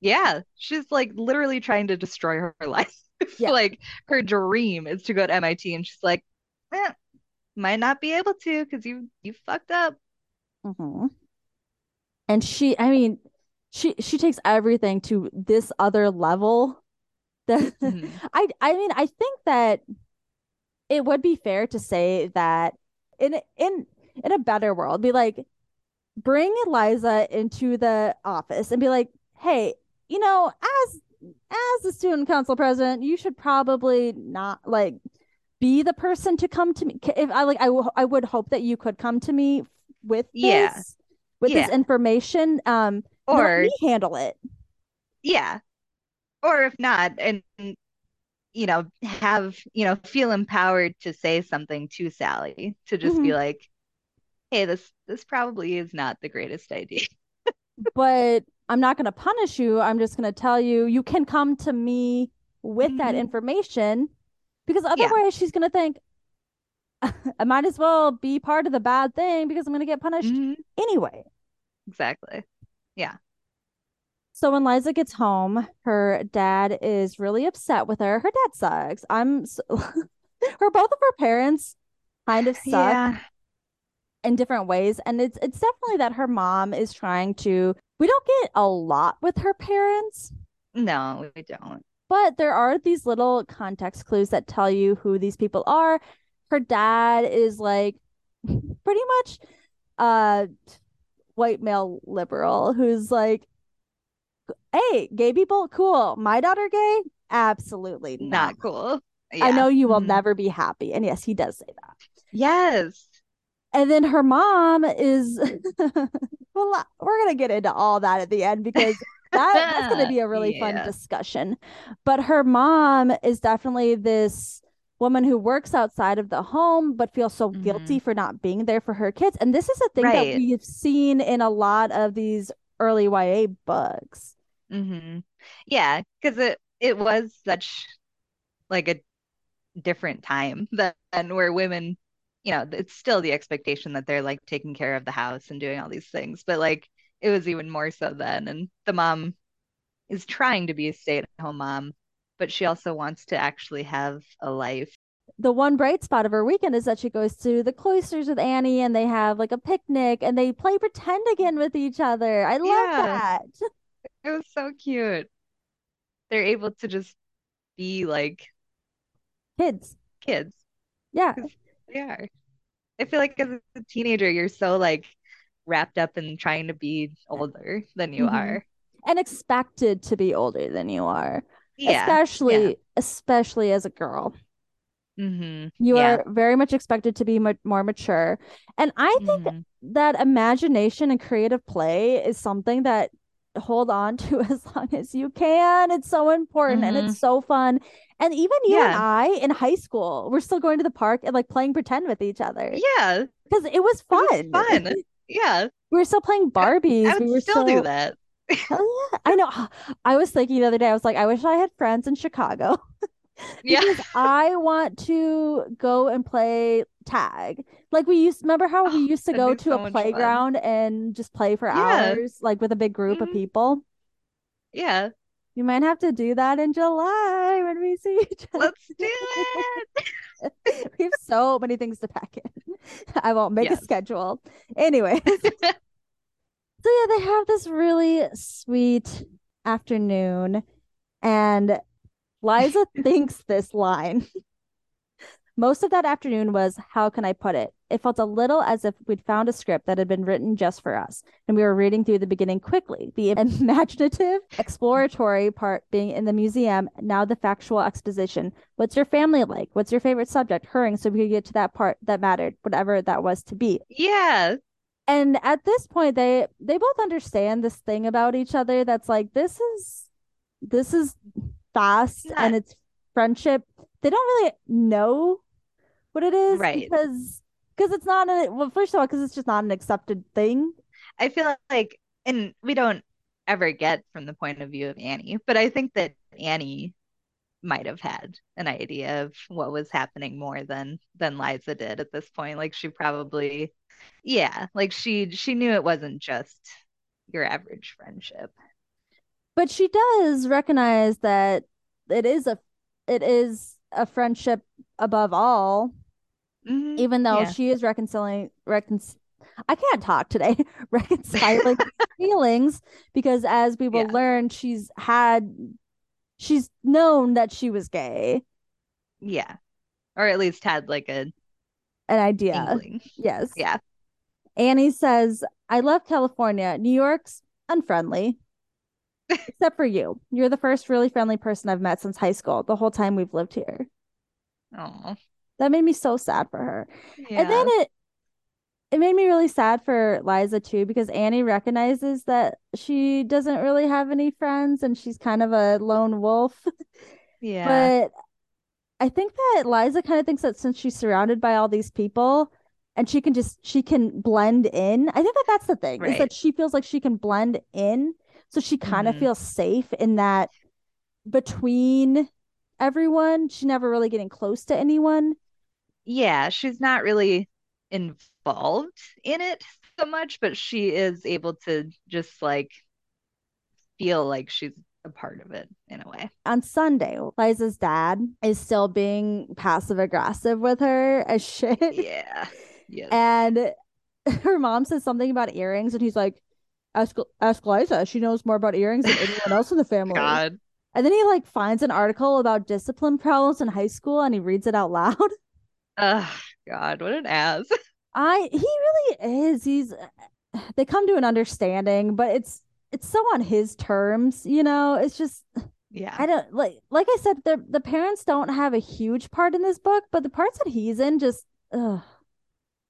Yeah, she's like literally trying to destroy her life. Yeah. Like her dream is to go to MIT, and she's like, eh, might not be able to because you you fucked up. hmm And she, I mean, she she takes everything to this other level. That Mhm. I I mean, I think that it would be fair to say that in in in a better world, be like, bring Eliza into the office and be like, hey, you know, as as the student council president, you should probably not like be the person to come to me. If I like, I, w- I would hope that you could come to me with Yeah. this with this information. Um, Or handle it. yeah, or if not, and you know, have you know, feel empowered to say something to Sally to just be Mhm. like, hey, this this probably is not the greatest idea. But I'm not going to punish you. I'm just going to tell you you can come to me with that Mhm. information because Yeah. otherwise she's going to think I might as well be part of the bad thing because I'm going to get punished Mhm. anyway. Exactly. Yeah. So when Liza gets home, her dad is really upset with her. Her dad sucks. I'm s her both of her parents kind of suck. Yeah. in different ways. And it's it's definitely that her mom is trying to we don't get a lot with her parents. No, we don't. But there are these little context clues that tell you who these people are. Her dad is like pretty much uh white male liberal who's like hey, gay people, cool. My daughter gay? Absolutely not, Not cool. I know you will Mhm. never be happy. And yes, he does say that. Yes. And then her mom is well, we're gonna get into all that at the end because that, that's gonna be a really fun discussion. But her mom is definitely this woman who works outside of the home but feels so guilty for not being there for her kids. And this is a thing that we've seen in a lot of these early YA books. hmm Yeah, because it it was such like a different time than where women, you know, it's still the expectation that they're like taking care of the house and doing all these things, but like it was even more so then. And the mom is trying to be a stay-at-home mom, but she also wants to actually have a life. the one bright spot of her weekend is that she goes to the cloisters with Annie and they have like a picnic and they play pretend again with each other. I love Yeah. that. It was so cute. They're able to just be like Kids. kids. Yeah. They are. I feel like as a teenager, you're so like wrapped up in trying to be older than you Mhm. are. And expected to be older than you are. Yeah. Especially especially as a girl. hmm You Yeah. are very much expected to be more mature. And I think Mhm. that imagination and creative play is something that hold on to as long as you can. It's so important and it's so fun. And even you and I in high school, we're still going to the park and like playing pretend with each other Yeah. because it was It was fun. Yeah. We were still playing Barbies. I we would were still do that. Oh, yeah. I know. I was thinking the other day, I was like, I wish I had friends in Chicago Yeah. because I want to go and play tag. Like we used, remember how we Oh, used to go to so a much fun. playground and just play for Yeah. hours, like with a big group of Mhm. people? Yeah. You might have to do that in July when we see each other. Let's do it. We have so many things to pack in. I won't make a schedule. Anyways. So yeah, they have this really sweet afternoon, and Liza thinks this line. Most of that afternoon was, how can I put it? It felt a little as if we'd found a script that had been written just for us, and we were reading through the beginning quickly. The imaginative, exploratory part being in the museum, now the factual exposition. What's your family like? What's your favorite subject? Hurrying so we could get to that part that mattered, whatever that was to be Yeah. and at this point they they both understand this thing about each other that's like this is this is fast Not- and it's friendship they don't really know what it is Right. because because it's not a well first of all because it's just not an accepted thing I feel like, and we don't ever get from the point of view of Annie, but I think that Annie might have had an idea of what was happening more than than Liza did at this point. Like she probably, yeah, like she she knew it wasn't just your average friendship. but she does recognize that it is a it is a friendship above all Mhm. even though Yeah. she is reconciling recon I can't talk today reconciling feelings because as we will Yeah. learn she's had she's known that she was gay Yeah. Or at least had like a an idea inkling. yes Yeah. Annie says I love California New York's unfriendly except for you you're the first really friendly person I've met since high school the whole time we've lived here Oh. That made me so sad for her Yeah. And then it it made me really sad for Liza too because Annie recognizes that she doesn't really have any friends and she's kind of a lone wolf. Yeah. But I think that Liza kind of thinks that since she's surrounded by all these people and she can just she can blend in. I think that that's the thing is that she feels like she can blend in. So she kind of Mhm. feels safe in that between everyone, she's never really getting close to anyone. Yeah, she's not really involved in it so much, but she is able to just like feel like she's a part of it in a way. on Sunday, Liza's dad is still being passive aggressive with her as shit. Yeah. Yes. And her mom says something about earrings, and he's like, "Ask ask Liza. She knows more about earrings than anyone else in the family." God. And then he like finds an article about discipline problems in high school, and he reads it out loud. Oh God, what an ass. I he really is. He's they come to an understanding, but it's it's so on his terms, you know. It's just Yeah. I don't like like I said, the the parents don't have a huge part in this book, but the parts that he's in just ugh.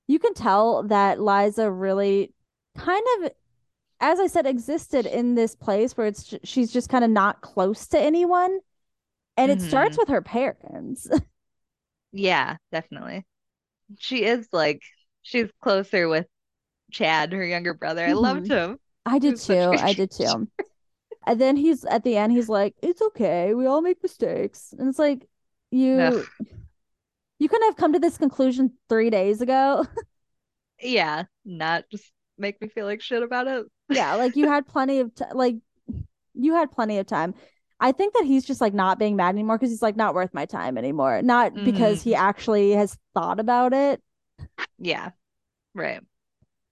you can tell that Liza really kind of as I said existed in this place where it's she's just kind of not close to anyone. And mm-hmm. it starts with her parents. yeah, definitely. She is like she's closer with Chad, her younger brother. I mm-hmm. loved him. I did too. I did too. and then he's at the end, he's like, It's okay. We all make mistakes. And it's like, you Ugh. you couldn't have come to this conclusion three days ago. yeah, not just make me feel like shit about it. yeah, like you had plenty of t- like you had plenty of time. I think that he's just like not being mad anymore because he's like not worth my time anymore. Not mm-hmm. because he actually has thought about it. Yeah. Right.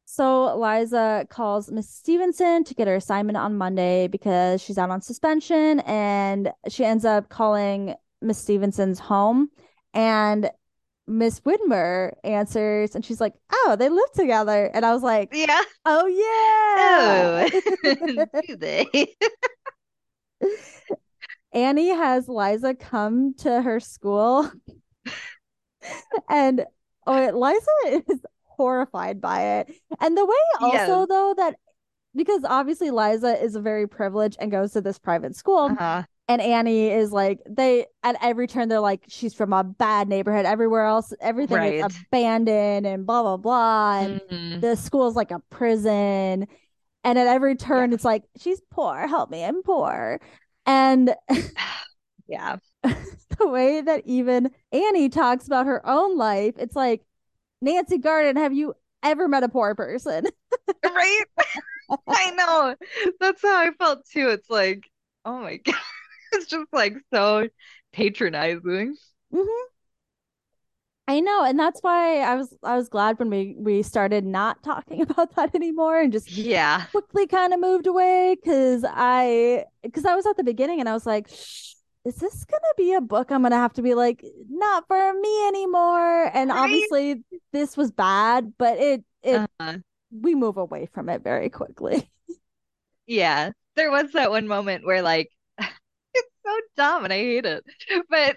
So Liza calls Miss Stevenson to get her assignment on Monday because she's out on suspension and she ends up calling Miss Stevenson's home and Miss Widmer answers and she's like, "Oh, they live together." And I was like, "Yeah. Oh yeah." Oh. Do they? Annie has Liza come to her school. and oh, Liza is horrified by it. And the way also though that because obviously Liza is very privileged and goes to this private school. Uh-huh. And Annie is like they at every turn they're like she's from a bad neighborhood. Everywhere else, everything right. is abandoned and blah blah blah. And mm-hmm. the school's like a prison. And at every turn, yeah. it's like she's poor. Help me, I'm poor. And yeah, the way that even Annie talks about her own life, it's like Nancy Garden, have you ever met a poor person? right? I know. That's how I felt too. It's like, oh my God. It's just like so patronizing. Mm-hmm. I know, and that's why I was I was glad when we we started not talking about that anymore and just yeah quickly kind of moved away because I because I was at the beginning and I was like is this gonna be a book I'm gonna have to be like, not for me anymore? And right? obviously this was bad, but it it uh-huh. we move away from it very quickly. yeah. There was that one moment where like it's so dumb and I hate it. But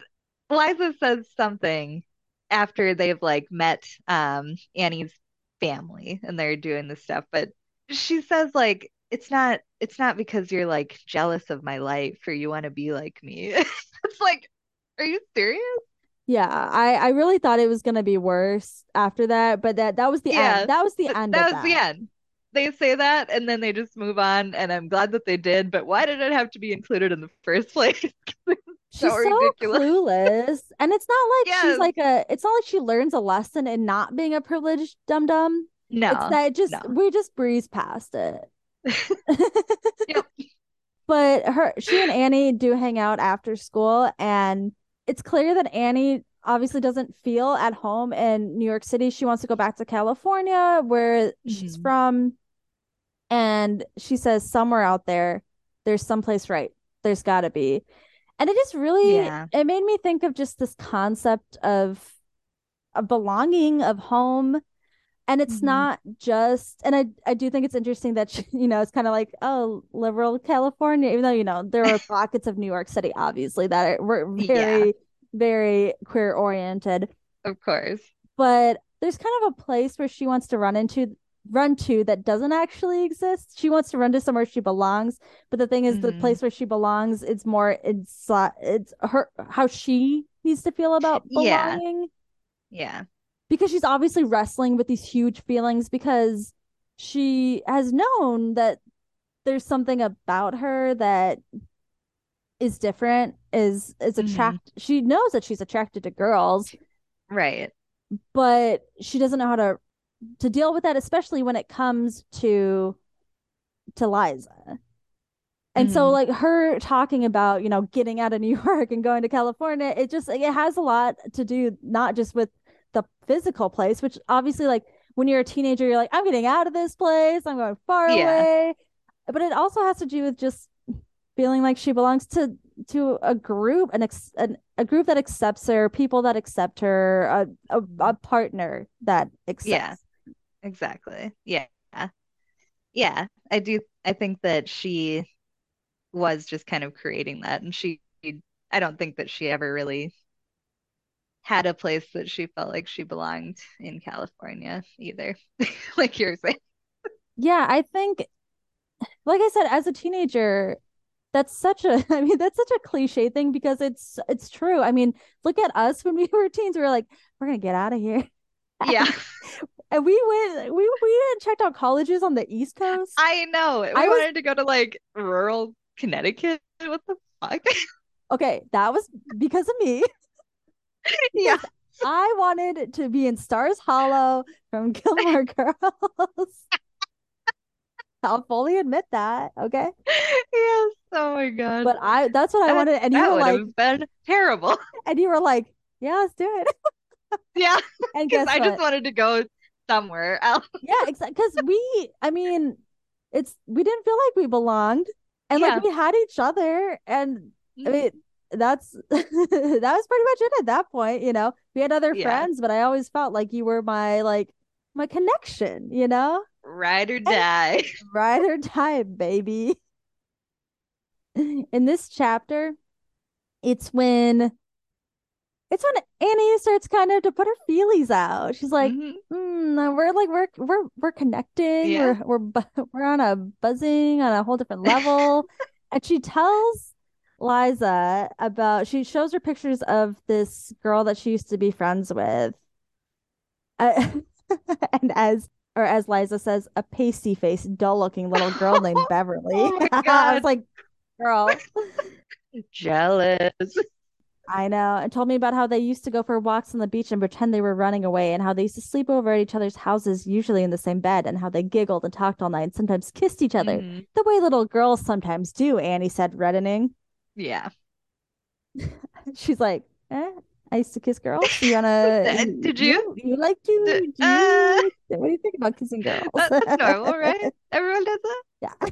Liza says something after they've like met um Annie's family and they're doing this stuff, but she says like it's not it's not because you're like jealous of my life or you want to be like me. it's like, are you serious? Yeah, I I really thought it was gonna be worse after that, but that that was the yeah, end. That was the end. That was that. the end. They say that and then they just move on, and I'm glad that they did. But why did it have to be included in the first place? she's so, so clueless, and it's not like yes. she's like a. It's not like she learns a lesson in not being a privileged dum dum. No, it's that just no. we just breeze past it. yep. But her she and Annie do hang out after school and it's clear that Annie obviously doesn't feel at home in New York City. She wants to go back to California where mm-hmm. she's from. And she says somewhere out there there's someplace right. There's got to be. And it just really yeah. it made me think of just this concept of a belonging of home and it's mm-hmm. not just and i i do think it's interesting that you know it's kind of like oh liberal california even though you know there are pockets of new york city obviously that are were very yeah. very queer oriented of course but there's kind of a place where she wants to run into run to that doesn't actually exist. She wants to run to somewhere she belongs but the thing is mm-hmm. the place where she belongs it's more it's uh, it's her how she needs to feel about belonging yeah. yeah. Because she's obviously wrestling with these huge feelings because she has known that there's something about her that is different is is attract mm-hmm. she knows that she's attracted to girls. Right. But she doesn't know how to to deal with that especially when it comes to to Liza and mm-hmm. so like her talking about you know getting out of New York and going to California it just it has a lot to do not just with the physical place, which obviously like when you're a teenager, you're like, I'm getting out of this place, I'm going far Yeah. away. But it also has to do with just feeling like she belongs to to a group, an, ex- an a group that accepts her, people that accept her, a a, a partner that accepts. Yeah. Exactly. Yeah. Yeah. I do. I think that she was just kind of creating that. And she, I don't think that she ever really had a place that she felt like she belonged in California either, like you're saying. Yeah, I think, like I said, as a teenager, that's such a, I mean, that's such a cliche thing because it's it's true. I mean, look at us when we were teens. We were like, we're gonna get out of here. Yeah, And we went, we we checked out colleges on the East Coast. I know. We I was- wanted to go to like rural Connecticut. What the fuck? Okay, that was because of me. Yeah. I wanted to be in Stars Hollow from Gilmore Girls. I'll fully admit that. Okay. Yes. Oh my God. But I that's what I wanted. And you that were like, been terrible. and you were like, yeah, let's do it. Yeah, And because guess I what? just wanted to go somewhere else. Yeah, exactly. Because we, I mean, it's we didn't feel like we belonged, and Yeah. like we had each other, and I Mhm. mean, that's that was pretty much it at that point. You know, we had other Yeah. friends, but I always felt like you were my like my connection. You know, Ride or die. ride or die, baby. In this chapter, it's when. It's when Annie starts kind of to put her feelies out. She's like, Mhm. Mm, we're like we're we're we're connecting. Yeah. We're we're bu- we're on a buzzing on a whole different level. and she tells Liza about she shows her pictures of this girl that she used to be friends with. Uh, and as or as Liza says, a pasty faced, dull looking little girl named Beverly. Oh I was like, girl. Jealous. I know. And told me about how they used to go for walks on the beach and pretend they were running away, and how they used to sleep over at each other's houses, usually in the same bed, and how they giggled and talked all night and sometimes kissed each other. Mhm. The way little girls sometimes do, Annie said, reddening. Yeah. She's like, eh, I used to kiss girls. You wanna did you? You, like to? Uh, what do you think about kissing girls? That- that's normal, right? Everyone does that. Yeah.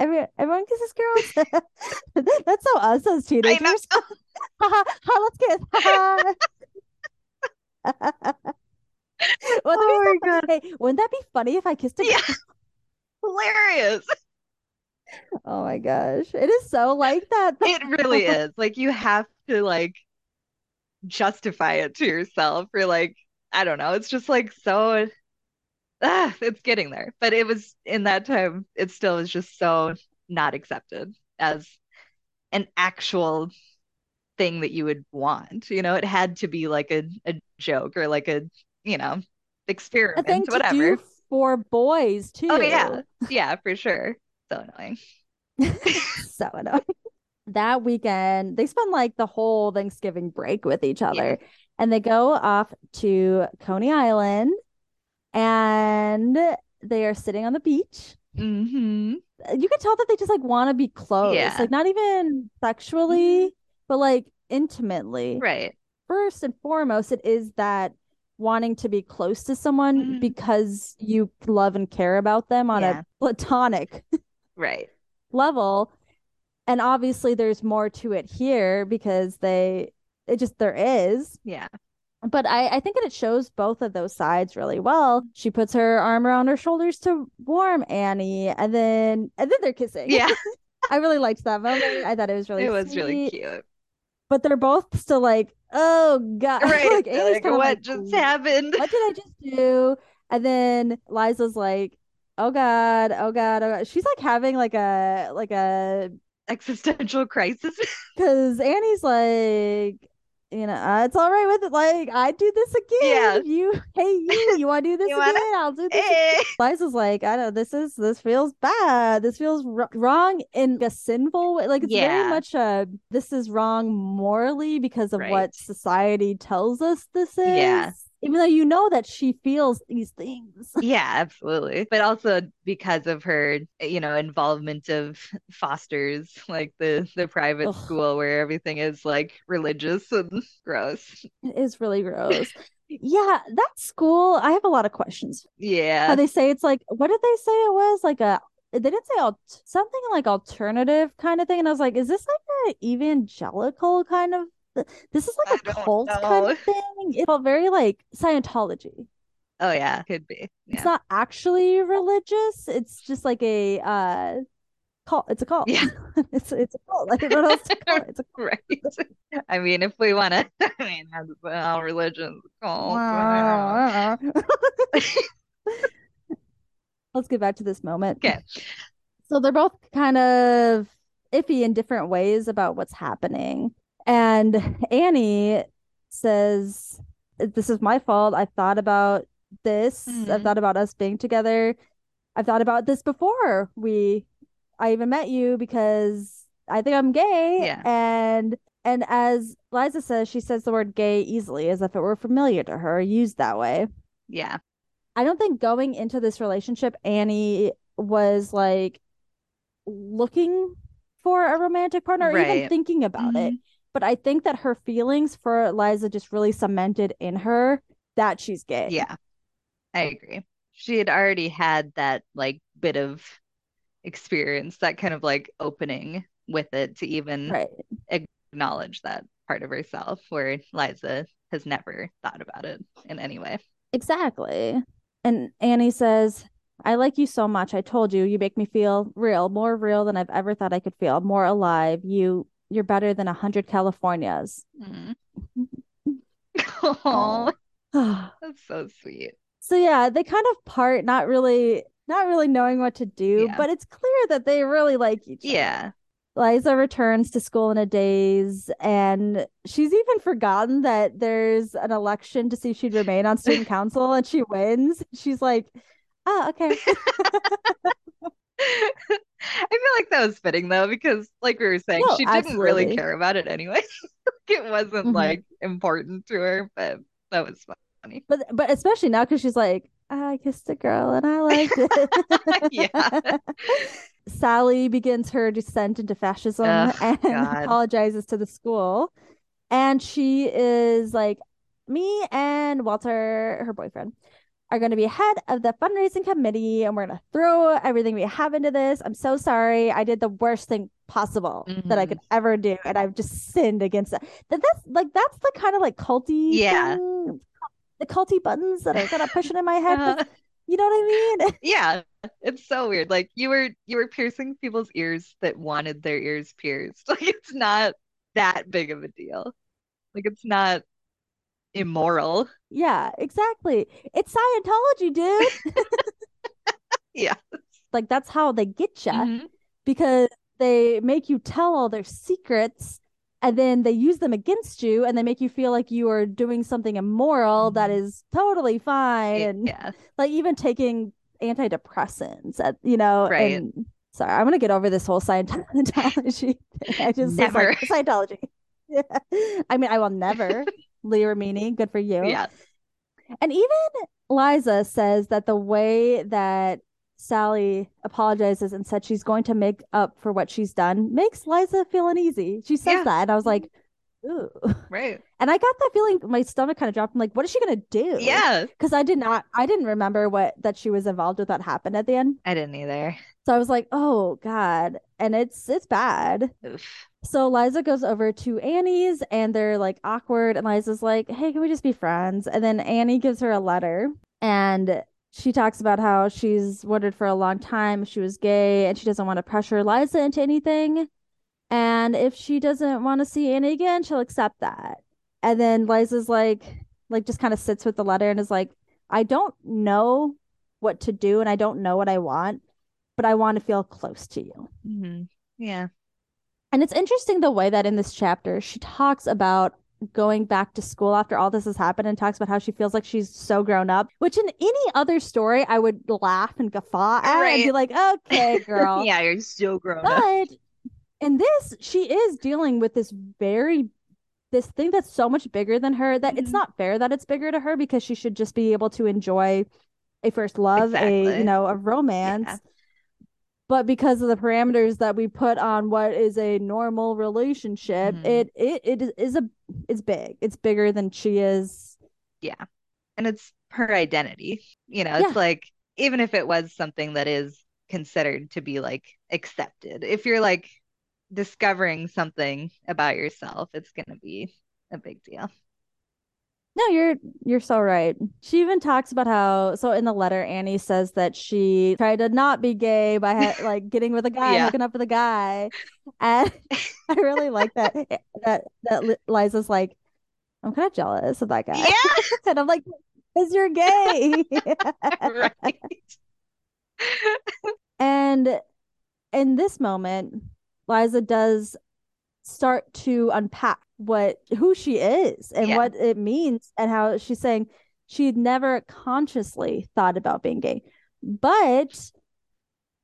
Everyone, everyone kisses girls. That's so us as teenagers. Let's kiss. Wouldn't Oh my God. Hey, wouldn't that be funny if I kissed a girl? Yeah. Hilarious. Oh my gosh. It is so like that. It really is. Like you have to like justify it to yourself. You're like, I don't know. It's just like so ah, it's getting there. But it was in that time, it still was just so not accepted as an actual thing that you would want. You know, it had to be like a, a joke or like a, you know, experiment, whatever. for boys too. Oh yeah. Yeah, for sure. So annoying. so annoying. That weekend, they spend like the whole Thanksgiving break with each other, and they go off to Coney Island, and they are sitting on the beach. hmm You can tell that they just like want to be close, Yeah. like not even sexually, but like intimately. Right. First and foremost, it is that wanting to be close to someone Mhm. because you love and care about them on Yeah. a platonic Right. level. And obviously there's more to it here because they it just there is. Yeah. But I, I think that it shows both of those sides really well. Mm-hmm. She puts her arm around her shoulders to warm Annie and then and then they're kissing. Yeah. I really liked that moment. I thought it was really It was really cute. But they're both still like, oh God. Right. Like, like, what like, just happened? what did I just do? And then Liza's like, oh God, oh God, oh God. She's like having like a like a Existential crisis. because Annie's like, you know, uh, it's all right with it. Like, I do this again. Yeah. You, hey, you, you want to do this wanna- again? I'll do this. again." Hey. Liza's like, I don't. This is this feels bad. This feels wr- wrong in a sinful way. Like it's very much a this is wrong morally because of Right. what society tells us this is. Yeah. Even though you know that she feels these things. Yeah, absolutely. But also because of her, you know, involvement of fosters, like the the private Ugh. school where everything is like religious and gross. It is really gross. Yeah, that school, I have a lot of questions. How Yeah. they say it's like, what did they say it was? Like a, they didn't say al- something like alternative kind of thing. And I was like, is this like a evangelical kind of, this is like a don't cult kind of thing. It felt very like Scientology. Oh yeah, could be. It's not actually religious. It's just like a uh cult. It's a cult. Yeah. It's it's a cult. I what else to call it. It's a cult. Right. I mean, if we want to, I mean, that's all religions called. yeah. Let's get back to this moment. Okay. So they're both kind of iffy in different ways about what's happening. And Annie says, This is my fault. I've thought about this. I've Mhm. thought about us being together. I've thought about this before we I even met you because I think I'm gay. Yeah. And and as Liza says, she says the word gay easily as if it were familiar to her, used that way. Yeah. I don't think going into this relationship, Annie was like looking for a romantic partner or even thinking about it. But I think that her feelings for Liza just really cemented in her that she's gay. Yeah. I agree. She had already had that like bit of experience, that kind of like opening with it to even Right. acknowledge that part of herself, where Liza has never thought about it in any way. Exactly. And Annie says, I like you so much. I told you, you make me feel real, more real than I've ever thought I could feel, more alive. You you're better than a hundred Californias. Mm. Oh, that's so sweet. So yeah, they kind of part not really not really knowing what to do, Yeah. but it's clear that they really like each other. Yeah. Liza returns to school in a daze, and she's even forgotten that there's an election to see if she'd remain on student council, and she wins. She's like, "Oh, okay." I feel like that was fitting though, because like we were saying, No, she didn't really care about it anyway. It wasn't Mhm. like important to her, but that was funny. But but especially now because she's like, I kissed a girl and I liked it. Yeah. Sally begins her descent into fascism and God. apologizes to the school. And she is like, me and Walter, her boyfriend, are going to be head of the fundraising committee and we're going to throw everything we have into this. I'm so sorry. I did the worst thing possible that I Mhm. could ever do. And I've just sinned against that. That that's like, that's the kind of like culty Yeah. thing, the culty buttons that are kind of pushing in my head. Uh, You know what I mean? yeah, it's so weird. Like you were you were piercing people's ears that wanted their ears pierced. Like it's not that big of a deal. Like it's not immoral. Yeah, exactly. It's Scientology, dude. Yeah. Like that's how they get you Mhm. because they make you tell all their secrets and then they use them against you and they make you feel like you are doing something immoral that Mhm. is totally fine and Yeah. like even taking antidepressants at you know Right. and sorry i'm gonna get over this whole scientology i just Never. like scientology yeah i mean i will never leah Remini, good for you Yeah. and even liza says that the way that sally apologizes and said she's going to make up for what she's done makes liza feel uneasy she says Yeah. that and i was like ooh Right. and i got that feeling my stomach kind of dropped i'm like what is she gonna do Yeah. because I did not, I didn't remember what that she was involved with that happened at the end. I didn't either. So I was like, oh God. And it's it's bad. Oof. So Liza goes over to Annie's and they're like awkward. And Liza's like, hey, can we just be friends? And then Annie gives her a letter and she talks about how she's wondered for a long time if she was gay and she doesn't want to pressure Liza into anything. And if she doesn't want to see Annie again, she'll accept that. And then Liza's like, like just kind of sits with the letter and is like, I don't know what to do and I don't know what I want, but I want to feel close to you. Mhm. Yeah. And it's interesting the way that in this chapter she talks about going back to school after all this has happened and talks about how she feels like she's so grown up, which in any other story I would laugh and guffaw at and be like, okay, girl. Yeah, you're so grown up. But in this, she is dealing with this very this thing that's so much bigger than her that it's Mhm. not fair that it's bigger to her because she should just be able to enjoy a first love, a you know, a romance. But because of the parameters that we put on what is a normal relationship, Mhm. it it it is- a it's big. It's bigger than she is. Yeah. and it's her identity. You know, it's Yeah. like even if it was something that is considered to be like accepted, if you're like discovering something about yourself, it's gonna be a big deal. No, you're you're so right. She even talks about how so in the letter Annie says that she tried to not be gay by ha like getting with a guy, Yeah. hooking up with a guy. And I really like that eh, that that Liza's like, I'm kind of jealous of that guy. Yeah, And I'm like, because you're gay. right. And in this moment, Liza does start to unpack what who she is and Yeah. what it means and how she's saying she'd never consciously thought about being gay, but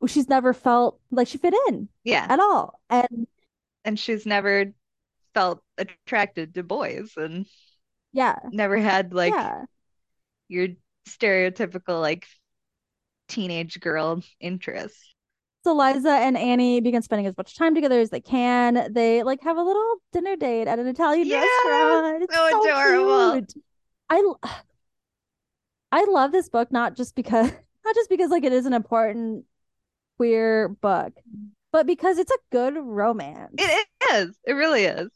she's never felt like she fit in Yeah. at all. And And she's never felt attracted to boys and yeah, never had like yeah. your stereotypical like teenage girl interest. So Liza and Annie begin spending as much time together as they can. They like have a little dinner date at an Italian Yeah, restaurant. It's so so adorable. cute. I I love this book not just because not just because like it is an important queer book, but because it's a good romance. It is. It really is.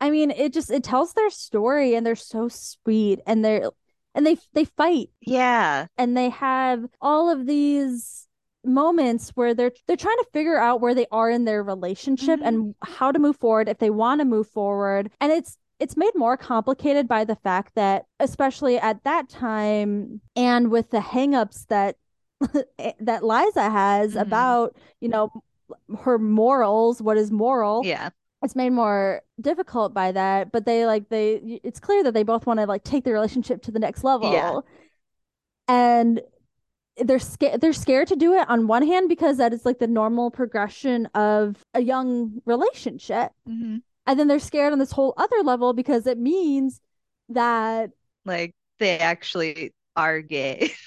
I mean, it just it tells their story and they're so sweet and they're and they they fight Yeah. and they have all of these moments where they're they're trying to figure out where they are in their relationship Mhm. and how to move forward if they want to move forward and it's it's made more complicated by the fact that especially at that time and with the hangups that that Liza has Mhm. about you know her morals what is moral Yeah. it's made more difficult by that but they like they it's clear that they both want to like take the relationship to the next level Yeah. and they're scared they're scared to do it on one hand because that is like the normal progression of a young relationship hmm and then they're scared on this whole other level because it means that Like they actually are gay.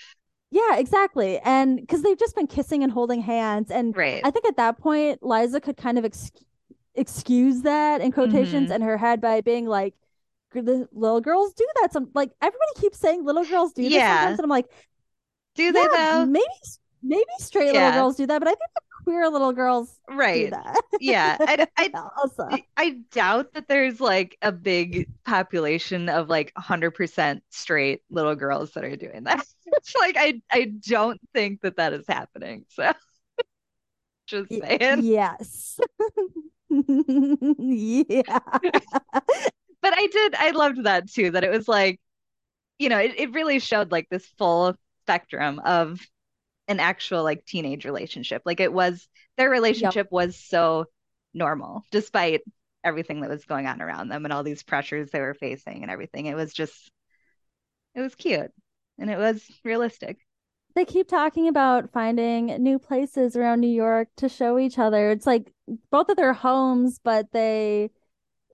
yeah exactly and because they've just been kissing and holding hands and Right. I think at that point, Liza could kind of ex excuse that in quotations Mhm. in her head by being like, the little girls do that. Some like everybody keeps saying little girls do this Yeah. sometimes, and I'm like, Do they yeah, though? maybe maybe straight Yeah. little girls do that, but I think the queer little girls do Right. that. Yeah. I, I also, I doubt that there's like a big population of like 100% straight little girls that are doing that. It's like I I don't think that that is happening. So just saying. yes, yeah, But I did I loved that too that it was like you know, it, it really showed like this full spectrum of an actual like teenage relationship. Like it was their relationship was so normal despite everything that was going on around them and all these pressures they were facing and everything. It was just it was cute and it was realistic. they keep talking about finding new places around New York to show each other. It's like both of their homes, but they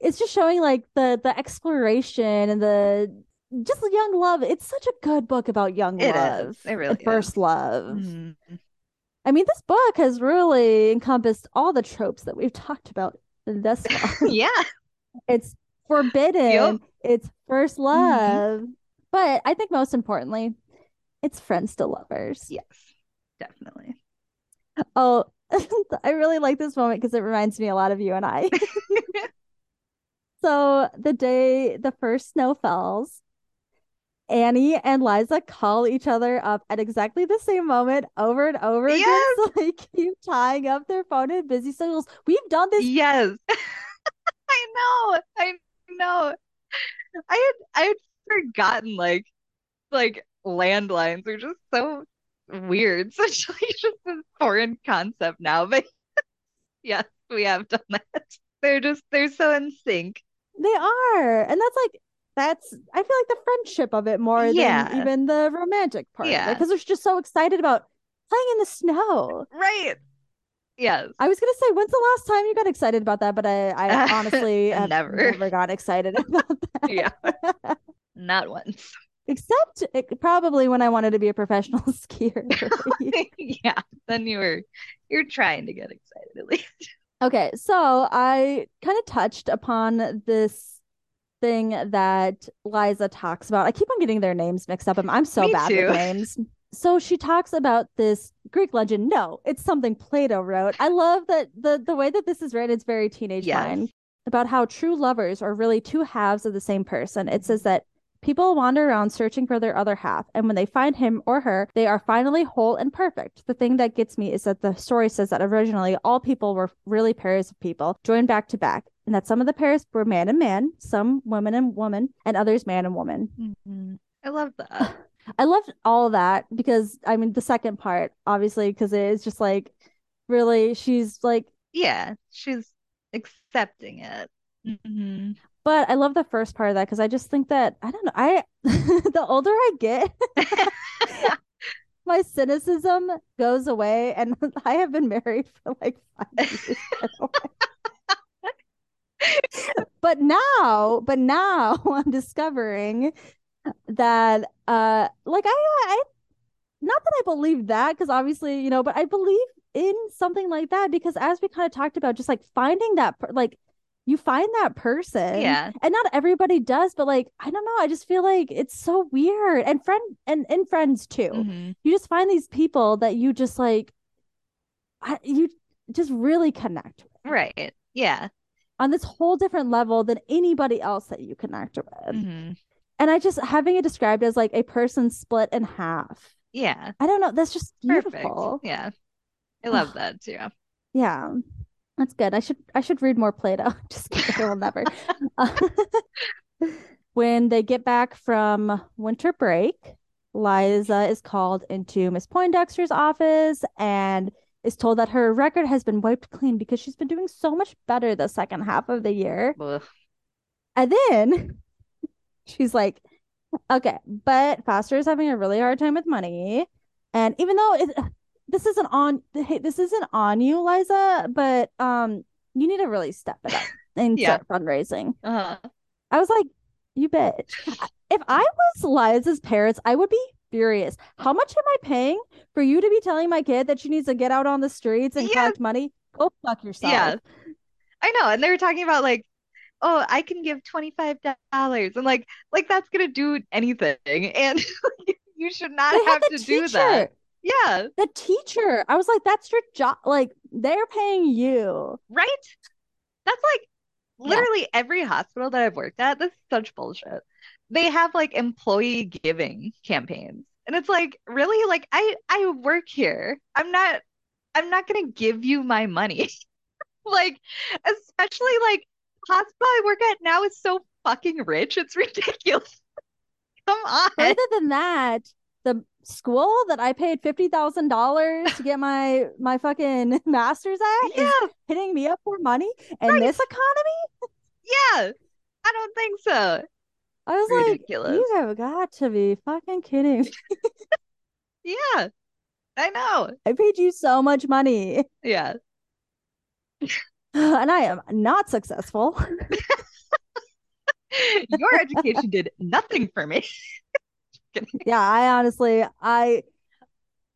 it's just showing like the the exploration and the just young love. It's such a good book about young It is. love It really and first love. Mhm. I mean, this book has really encompassed all the tropes that we've talked about thus far. Yeah. It's forbidden, Yep. it's first Mhm. love, but I think most importantly, it's friends to lovers. Yes. Definitely. Oh, I really like this moment because it reminds me a lot of you and I. So the day the first snow falls, Annie and Liza call each other up at exactly the same moment over and over again. Yes. So they keep tying up their phone in busy signals. We've done this. Yes. I know. I know. I had I had forgotten like like landlines are just so weird. Such like just a foreign concept now. But yes, we have done that. They're just they're so in sync. They are. And that's like, that's, I feel like the friendship of it more Yeah. than even the romantic part. Yeah. Because they're just so excited about playing in the snow. Right. Yes. I was gonna say, when's the last time you got excited about that? But I, I honestly Never. never got excited about that. Yeah. Not once. Except it, probably when I wanted to be a professional skier. Yeah. Then you were you're trying to get excited at least. Okay, so I kind of touched upon this thing that Liza talks about. I keep on getting their names mixed up. I'm, I'm so Me bad too. with names. So she talks about this Greek legend. No, it's something Plato wrote. I love that the the way that this is written. It's very teenage Yes. mind about how true lovers are really two halves of the same person. It says that people wander around searching for their other half, and when they find him or her, they are finally whole and perfect. The thing that gets me is that the story says that originally all people were really pairs of people joined back to back, and that some of the pairs were man and man, some woman and woman, and others man and woman. Mhm. I love that. I loved all that because I mean the second part, obviously, because it is just like really she's like Yeah, she's accepting it. Mhm. but I love the first part of that because I just think that I don't know, I the older I get, my cynicism goes away and I have been married for like five years. By the way. but now, but now I'm discovering that uh like I I not that I believe that because obviously, you know, but I believe in something like that because as we kind of talked about just like finding that per- like you find that person Yeah. and not everybody does but like I don't know I just feel like it's so weird and friend and in friends too Mhm. you just find these people that you just like I, you just really connect with Right. Yeah. On this whole different level than anybody else that you connect with Mhm. and I just having it described as like a person split in half Yeah. I don't know that's just Perfect. beautiful Yeah. I love that too. Yeah, that's good. I should I should read more Plato. Just kidding, I will never. When they get back from winter break, Liza is called into Miss Poindexter's office and is told that her record has been wiped clean because she's been doing so much better the second half of the year. Ugh. And then she's like, okay, but Foster is having a really hard time with money. And even though it, this isn't on, hey, this isn't on you, Liza, but um, you need to really step it up and Yeah. start fundraising. Uh-huh. I was like, you bitch. If I was Liza's parents, I would be furious. How much am I paying for you to be telling my kid that she needs to get out on the streets and Yeah. collect money? Go fuck yourself. Yeah. I know. And they were talking about like, oh, I can give $25 and like like that's gonna do anything. And you should not They have to do that. Yeah, The teacher. I was like, that's your job. Like, they're paying you. right? That's like Yeah. literally every hospital that I've worked at, this is such bullshit. They have like employee giving campaigns. And it's like, really? Like I I work here. I'm not I'm not gonna give you my money. Like, especially like the hospital I work at now is so fucking rich. It's ridiculous. Come on. Other than that, the school that I paid fifty thousand dollars to get my my fucking master's at Yeah, is hitting me up for money. And Right. this economy, yeah. I don't think so. I was like, Ridiculous. you have got to be fucking kidding. me. Yeah, I know. I paid you so much money, Yeah. and I am not successful. Your education did nothing for me. Kidding. Yeah, I honestly, I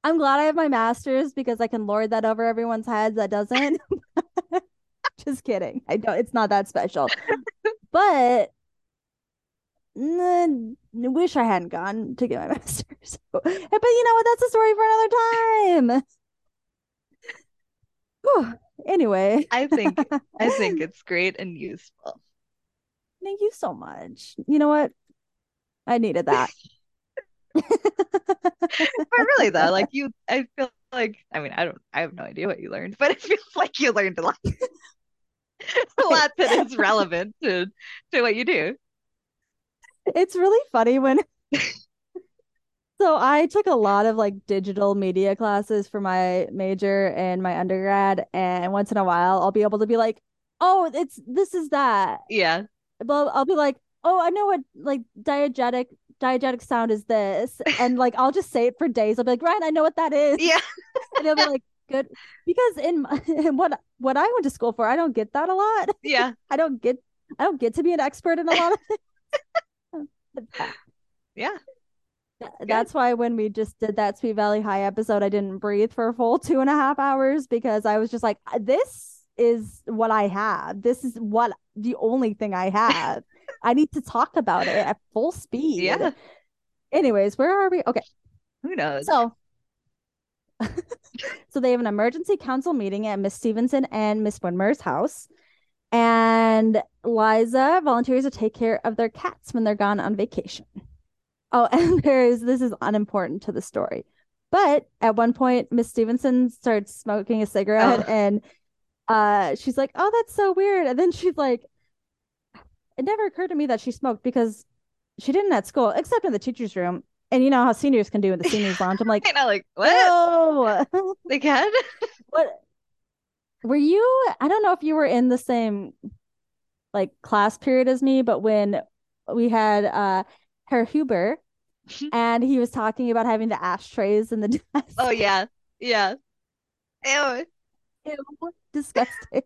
I'm glad I have my master's because I can lord that over everyone's heads that doesn't. Just kidding. I don't, it's not that special. But n- wish I hadn't gone to get my master's. But you know what? That's a story for another time. Whew. Anyway, I think I think it's great and useful. thank you so much. You know what? I needed that. But really though, like you I feel like I mean, I don't I have no idea what you learned, but it feels like you learned a lot. A lot that is relevant to to what you do. It's really funny when so I took a lot of like digital media classes for my major and my undergrad, and once in a while I'll be able to be like, oh, it's this is that. Yeah. But I'll be like, oh, I know what like diegetic diegetic sound is this. And like I'll just say it for days. I'll be like, Ryan, I know what that is. Yeah. And they'll be like, good. Because in, in what what I went to school for, I don't get that a lot. Yeah. I don't get I don't get to be an expert in a lot of things. Yeah. Th- That's why when we just did that Sweet Valley High episode, I didn't breathe for a full two and a half hours because I was just like, this is what I have. This is what the only thing I have. I need to talk about it at full speed. Yeah. Anyways, where are we? Okay. Who knows? So so they have an emergency council meeting at Miss Stevenson and Miss Widmer's house. And Liza volunteers to take care of their cats when they're gone on vacation. Oh, and there's this is unimportant to the story. But at one point, Miss Stevenson starts smoking a cigarette Oh. and uh she's like, Oh, that's so weird. And then she's like, It never occurred to me that she smoked because she didn't at school, except in the teacher's room. And you know how seniors can do in the seniors lounge. I'm like, I know, like what? Oh, They can? what were you? I don't know if you were in the same like class period as me, but when we had uh Herr Huber and he was talking about having the ashtrays in the desk. Oh yeah, yeah. Ew. Ew, disgusting.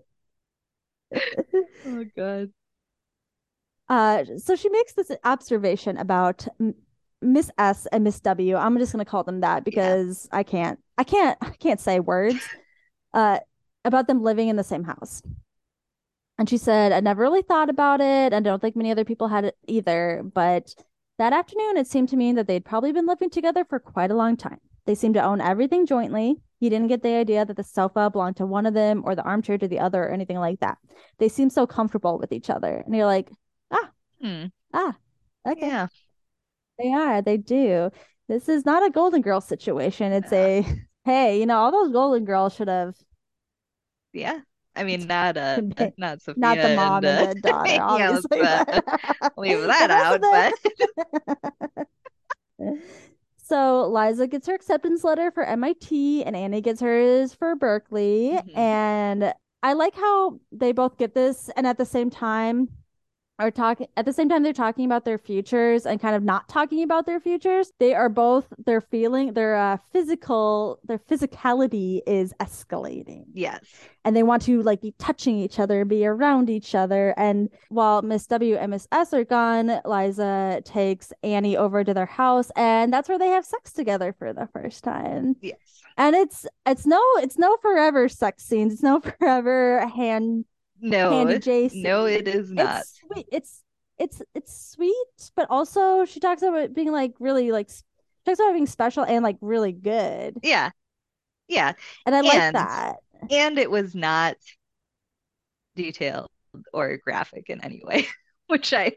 Oh god. Uh, so she makes this observation about Miss S and Miss W. I'm just gonna call them that because I can't, I can't, I can't say words. Uh, about them living in the same house. And she said, I never really thought about it. I don't think many other people had it either. But that afternoon, it seemed to me that they'd probably been living together for quite a long time. They seemed to own everything jointly. You didn't get the idea that the sofa belonged to one of them or the armchair to the other or anything like that. They seemed so comfortable with each other. And you're like, Hmm. ah, okay. Yeah. They are. They do. This is not a Golden Girl situation. It's a, hey, you know, all those Golden Girls should have, Yeah. I mean, not uh, not Sophia not the mom and, uh, and the daughter, yeah, uh, leave that out, but So Liza gets her acceptance letter for MIT and Annie gets hers for Berkeley. Mhm. And I like how they both get this and at the same time are talking at the same time they're talking about their futures and kind of not talking about their futures. They are both their feeling their uh, physical their physicality is escalating yes. and they want to like be touching each other, be around each other. And while Miss W and Miss S are gone, Liza takes Annie over to their house, and that's where they have sex together for the first time. Yes. And it's it's no it's no forever sex scenes. It's no forever hand No. No, it is not. It's sweet. It's it's it's sweet, but also she talks about it being like really like she talks about being special and like really good. Yeah. Yeah. And I like that. And it was not detailed or graphic in any way, which I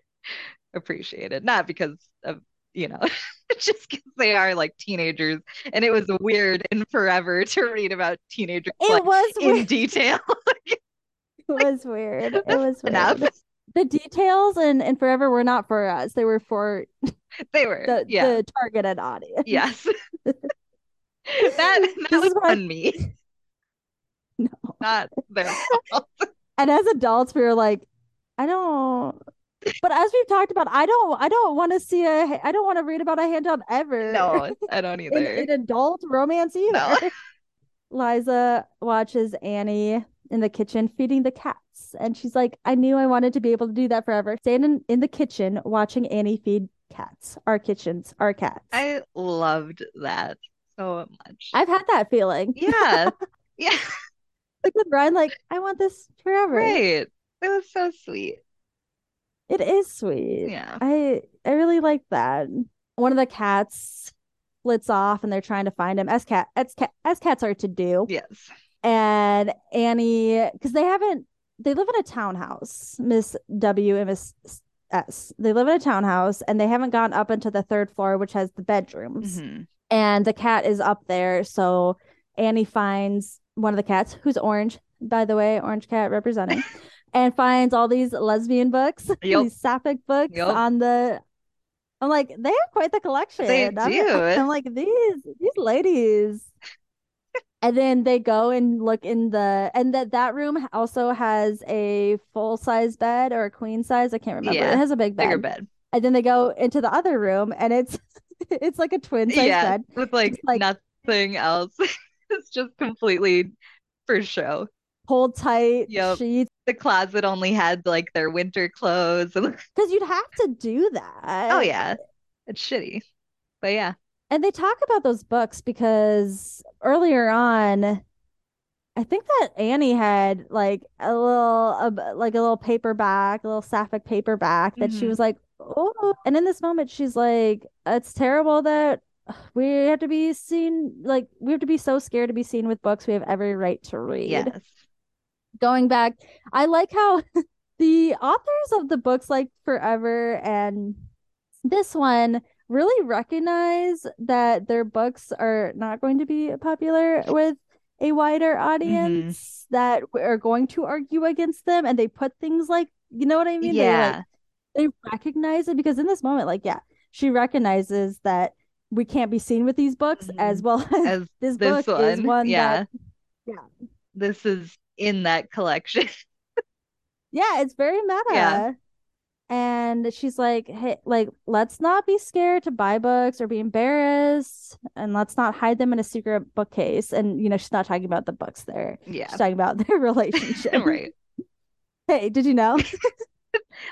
appreciated. Not because of, you know, just because they are like teenagers and it was weird and forever to read about teenagers It like was in weird. detail. It was weird. It was Enough. weird. The details and and forever were not for us. They were for They were, the yeah, the targeted audience. yes. That that This was why- on me, No. not their fault. And as adults, we were like, I don't. But as we've talked about, I don't. I don't want to see a. I don't want to read about a hand job ever. No, I don't in, either. in adult romance either. No. Liza watches Annie in the kitchen feeding the cats, and she's like, "I knew I wanted to be able to do that forever." Standing in the kitchen watching Annie feed cats. Our kitchens, our cats. I loved that so much. I've had that feeling. Yeah. Yeah, Like with Ryan, like, I want this forever. right. It was so sweet. It is sweet. Yeah. I I really like that. One of the cats splits off and they're trying to find him as cat as cat as cats are to do. Yes. And Annie, because they haven't they live in a townhouse, Miss W and Miss S. They live in a townhouse and they haven't gone up into the third floor, which has the bedrooms. Mhm. and the cat is up there. So Annie finds one of the cats, who's orange, by the way, orange cat representing, and finds all these lesbian books, Yep. these sapphic books Yep. on the. I'm like, they have quite the collection. They I'm, do. I'm like, these these ladies. And then they go and look in the and that that room also has a full size bed or a queen size. I can't remember. Yeah, It has a big Bigger bed. bed. And then they go into the other room and it's it's like a twin size Yeah, bed. with like, like- nothing else. It's just completely for show. Hold tight Yep. sheets The closet only had like their winter clothes. because you'd have to do that. Oh yeah. It's shitty. But yeah. And they talk about those books because earlier on, I think that Annie had like a little uh, like a little paperback, a little sapphic paperback that she hmm was like, "Oh." And in this moment she's like, "It's terrible that we have to be seen like we have to be so scared to be seen with books we have every right to read." Yes. Going back, I like how the authors of the books like Forever and this one really recognize that their books are not going to be popular with a wider hmm audience that are going to argue against them and they put things like you know what I mean? They like Yeah. they recognize it because in this moment like yeah, she recognizes that we can't be seen with these books as hmm well as As this this book is one, one that yeah, yeah, this is in that collection. yeah, it's very Yeah. meta. And she's like, hey, like, let's not be scared to buy books or be embarrassed, and let's not hide them in a secret bookcase. And, you know, she's not talking about the books there. Yeah. She's talking about their relationship. Right. Hey, did you know?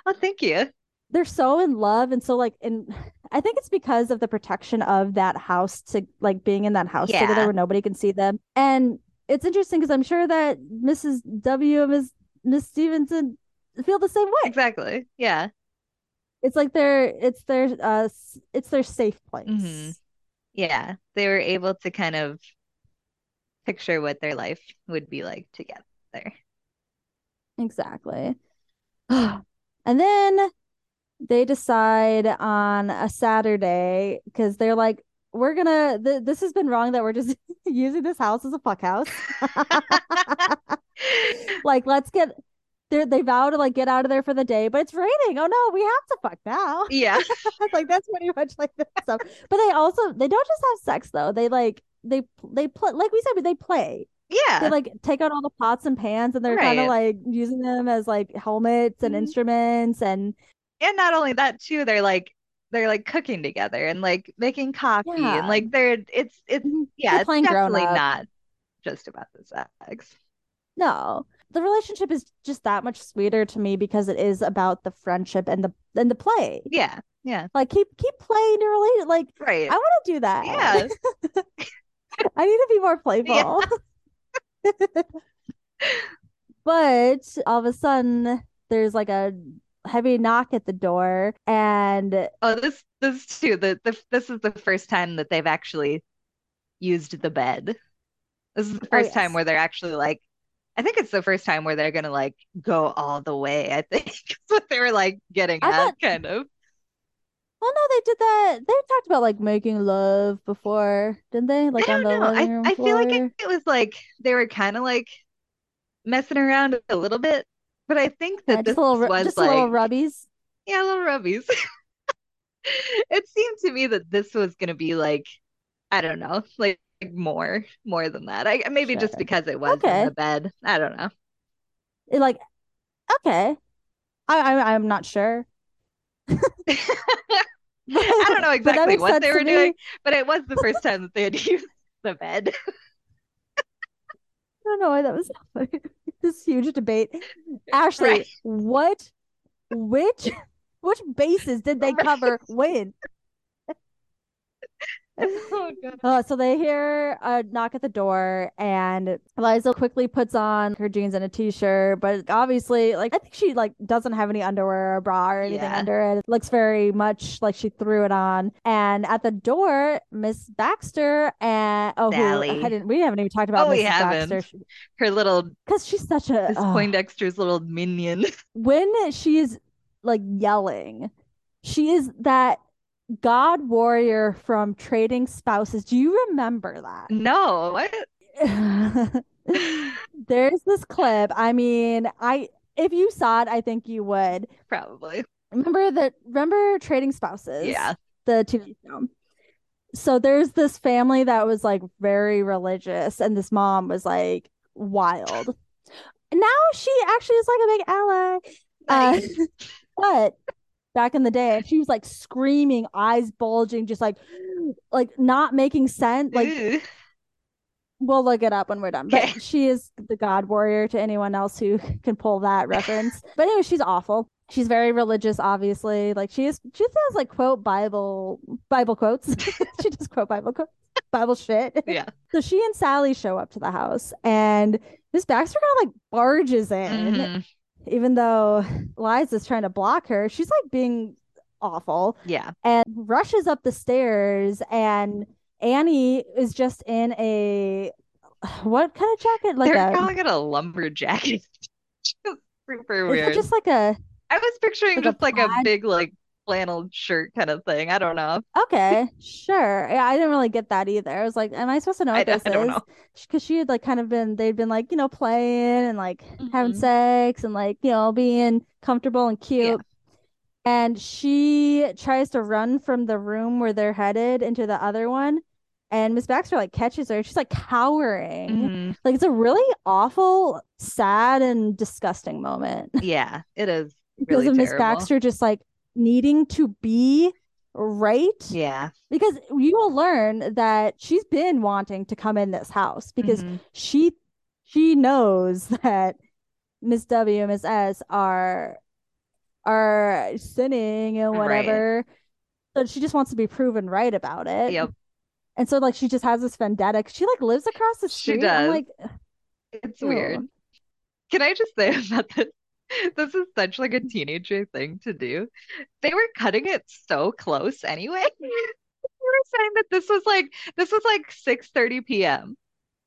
Oh, thank you. They're so in love. And so, like, and I think it's because of the protection of that house to like being in that house together where nobody can see them. And it's interesting because I'm sure that Mrs. W and Miss Miss Stevenson feel the same way. Exactly. Yeah. It's like their it's their uh it's their safe place. Yeah. They were able to kind of picture what their life would be like together. Exactly. And then they decide on a Saturday because they're like, we're gonna th this has been wrong that we're just using this house as a fuck house. Like, let's get they they vow to like get out of there for the day, but it's raining. Oh no, we have to fuck now. Yeah. Like that's pretty much like the stuff. But they also they don't just have sex though. They like they they play like we said, they play. Yeah. They like take out all the pots and pans and they're kind of like using them as like helmets and Mhm. instruments and And not only that too, they're like they're like cooking together and like making coffee and like they're it's it's mhm. yeah, they're it's definitely not just about the sex. No, the relationship is just that much sweeter to me because it is about the friendship and the and the play. Yeah. Yeah. Like keep keep playing your relation. Like Right. I want to do that. Yeah. I need to be more Yeah. playful. But all of a sudden, there's like a heavy knock at the door, and Oh, this this too. The, the this is the first time that they've actually used the bed. This is the oh first time where they're actually like, I think it's the first time where they're gonna like go all the way. I think what they were like getting I at, thought. kind of. Well, no, they did that. They talked about like making love before, didn't they? I Like on don't the know. living I room I feel like it, it was like they were kind of like messing around a little bit, but I think Yeah, that just this little, was just a little like, rubbies. yeah, little rubbies. It seemed to me that this was gonna be like, I don't know, like, like more more than that. I maybe Sure. just because it was in the bed. I don't know. It, like okay. I, I I'm not sure, I don't know exactly what they were doing, but it was the first time that they had used the bed. I don't know why that was this huge debate. Right. Ashley, what, which, which bases did they cover when? Oh Uh, so they hear a knock at the door, and Eliza quickly puts on her jeans and a t-shirt. But obviously, like I think she like doesn't have any underwear or bra or anything Yeah. under it. It looks very much like she threw it on. And at the door, Miss Baxter and oh, who I didn't we haven't even talked about Oh, we Mrs. Baxter haven't. Her little because she's such a Miss oh, Poindexter's little minion. when she is like yelling, she is that god warrior from Trading Spouses. Do you remember that? No, what? There's this clip. I mean, I if you saw it, I think you would. Probably. Remember that remember Trading Spouses, Yeah. the TV show. So there's this family that was like very religious and this mom was like wild. Now she actually is like a big ally. Uh, but back in the day, and she was like screaming, eyes bulging, just like like not making sense. Like we'll look it up when we're done. But she is the God warrior to anyone else who can pull that reference. But anyway, she's awful. She's very religious, obviously. Like she is she does like quote Bible Bible quotes. she does quote Bible quotes. Bible shit. Yeah. So she and Sally show up to the house, and Miss Baxter kind of like barges in, Mhm. Even though Liza's trying to block her. She's like being awful Yeah. and rushes up the stairs, and Annie is just in a what kind of jacket? Like They're a calling it a lumberjack. Just super weird. just like a I was picturing like a just like a big like flannel shirt kind of thing. I don't know. Okay, sure. Yeah, I didn't really get that either. I was like, am I supposed to know I, what this I don't is? know. Because she had like kind of been, they'd been like, you know, playing and like having Mhm. sex and like, you know, being comfortable and Yeah. cute. And she tries to run from the room where they're headed into the other one. And Miss Baxter like catches her. She's like cowering. Mhm. Like it's a really awful, sad, and disgusting moment Yeah, it is because really of Miss. Baxter just like needing to be right Yeah. because you will learn that she's been wanting to come in this house because Mhm. she she knows that Miss W and Miss S are are sinning and Right. whatever. So she just wants to be proven right about it. Yep. And so like she just has this vendetta. She like lives across the She street. I'm does. like, It's ew. weird. Can I just say about this? This is such like a teenager thing to do. They were cutting it so close anyway. We were saying that this was like this was like 6:30 p.m.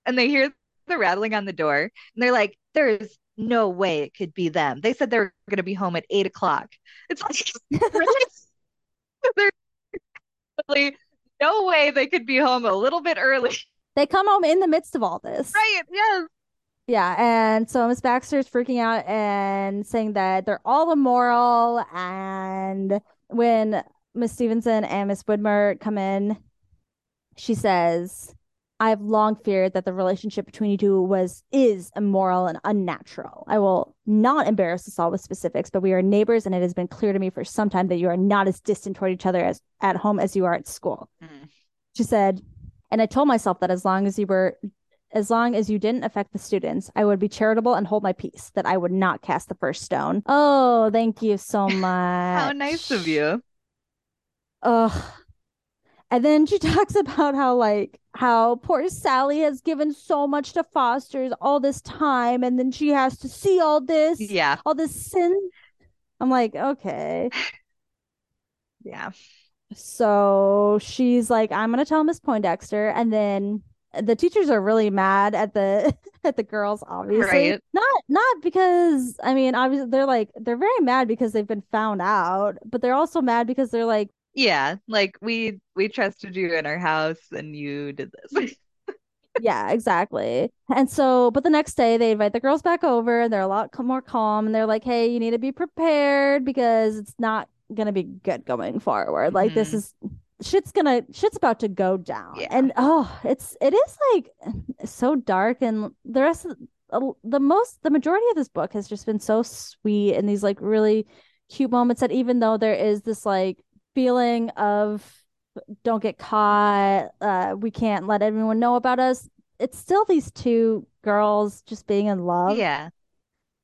and they hear the rattling on the door and they're like, there's no way it could be them. They said they were gonna be home at eight o'clock. It's like really? There's really no way they could be home a little bit early. They come home in the midst of all this. Right, yes. Yeah, and so Miss Baxter's freaking out and saying that they're all immoral. And when Miss Stevenson and Miss Widmer come in, she says, I've long feared that the relationship between you two was is immoral and unnatural. I will not embarrass us all with specifics, but we are neighbors, and it has been clear to me for some time that you are not as distant toward each other as at home as you are at school. Mm. She said, and I told myself that as long as you were, as long as you didn't affect the students, I would be charitable and hold my peace, that I would not cast the first stone. Oh, thank you so much. How nice of you. Ugh. And then she talks about how, like, how poor Sally has given so much to Foster's all this time, and then she has to see all this, Yeah, all this sin. I'm like, okay. yeah. So she's like, I'm gonna tell Miss Poindexter, and then the teachers are really mad at the at the girls, obviously. Right. Not not because I mean, obviously they're like they're very mad because they've been found out, but they're also mad because they're like, Yeah, like we we trusted you in our house and you did this. yeah, exactly. And so, but the next day they invite the girls back over, and they're a lot more calm, and they're like, hey, you need to be prepared because it's not gonna be good going forward. Like this Mhm. is shit's gonna shit's about to go down Yeah. and oh it's it is like so dark and the rest of the, the most the majority of this book has just been so sweet and these like really cute moments that even though there is this like feeling of don't get caught uh we can't let everyone know about us it's still these two girls just being in love Yeah.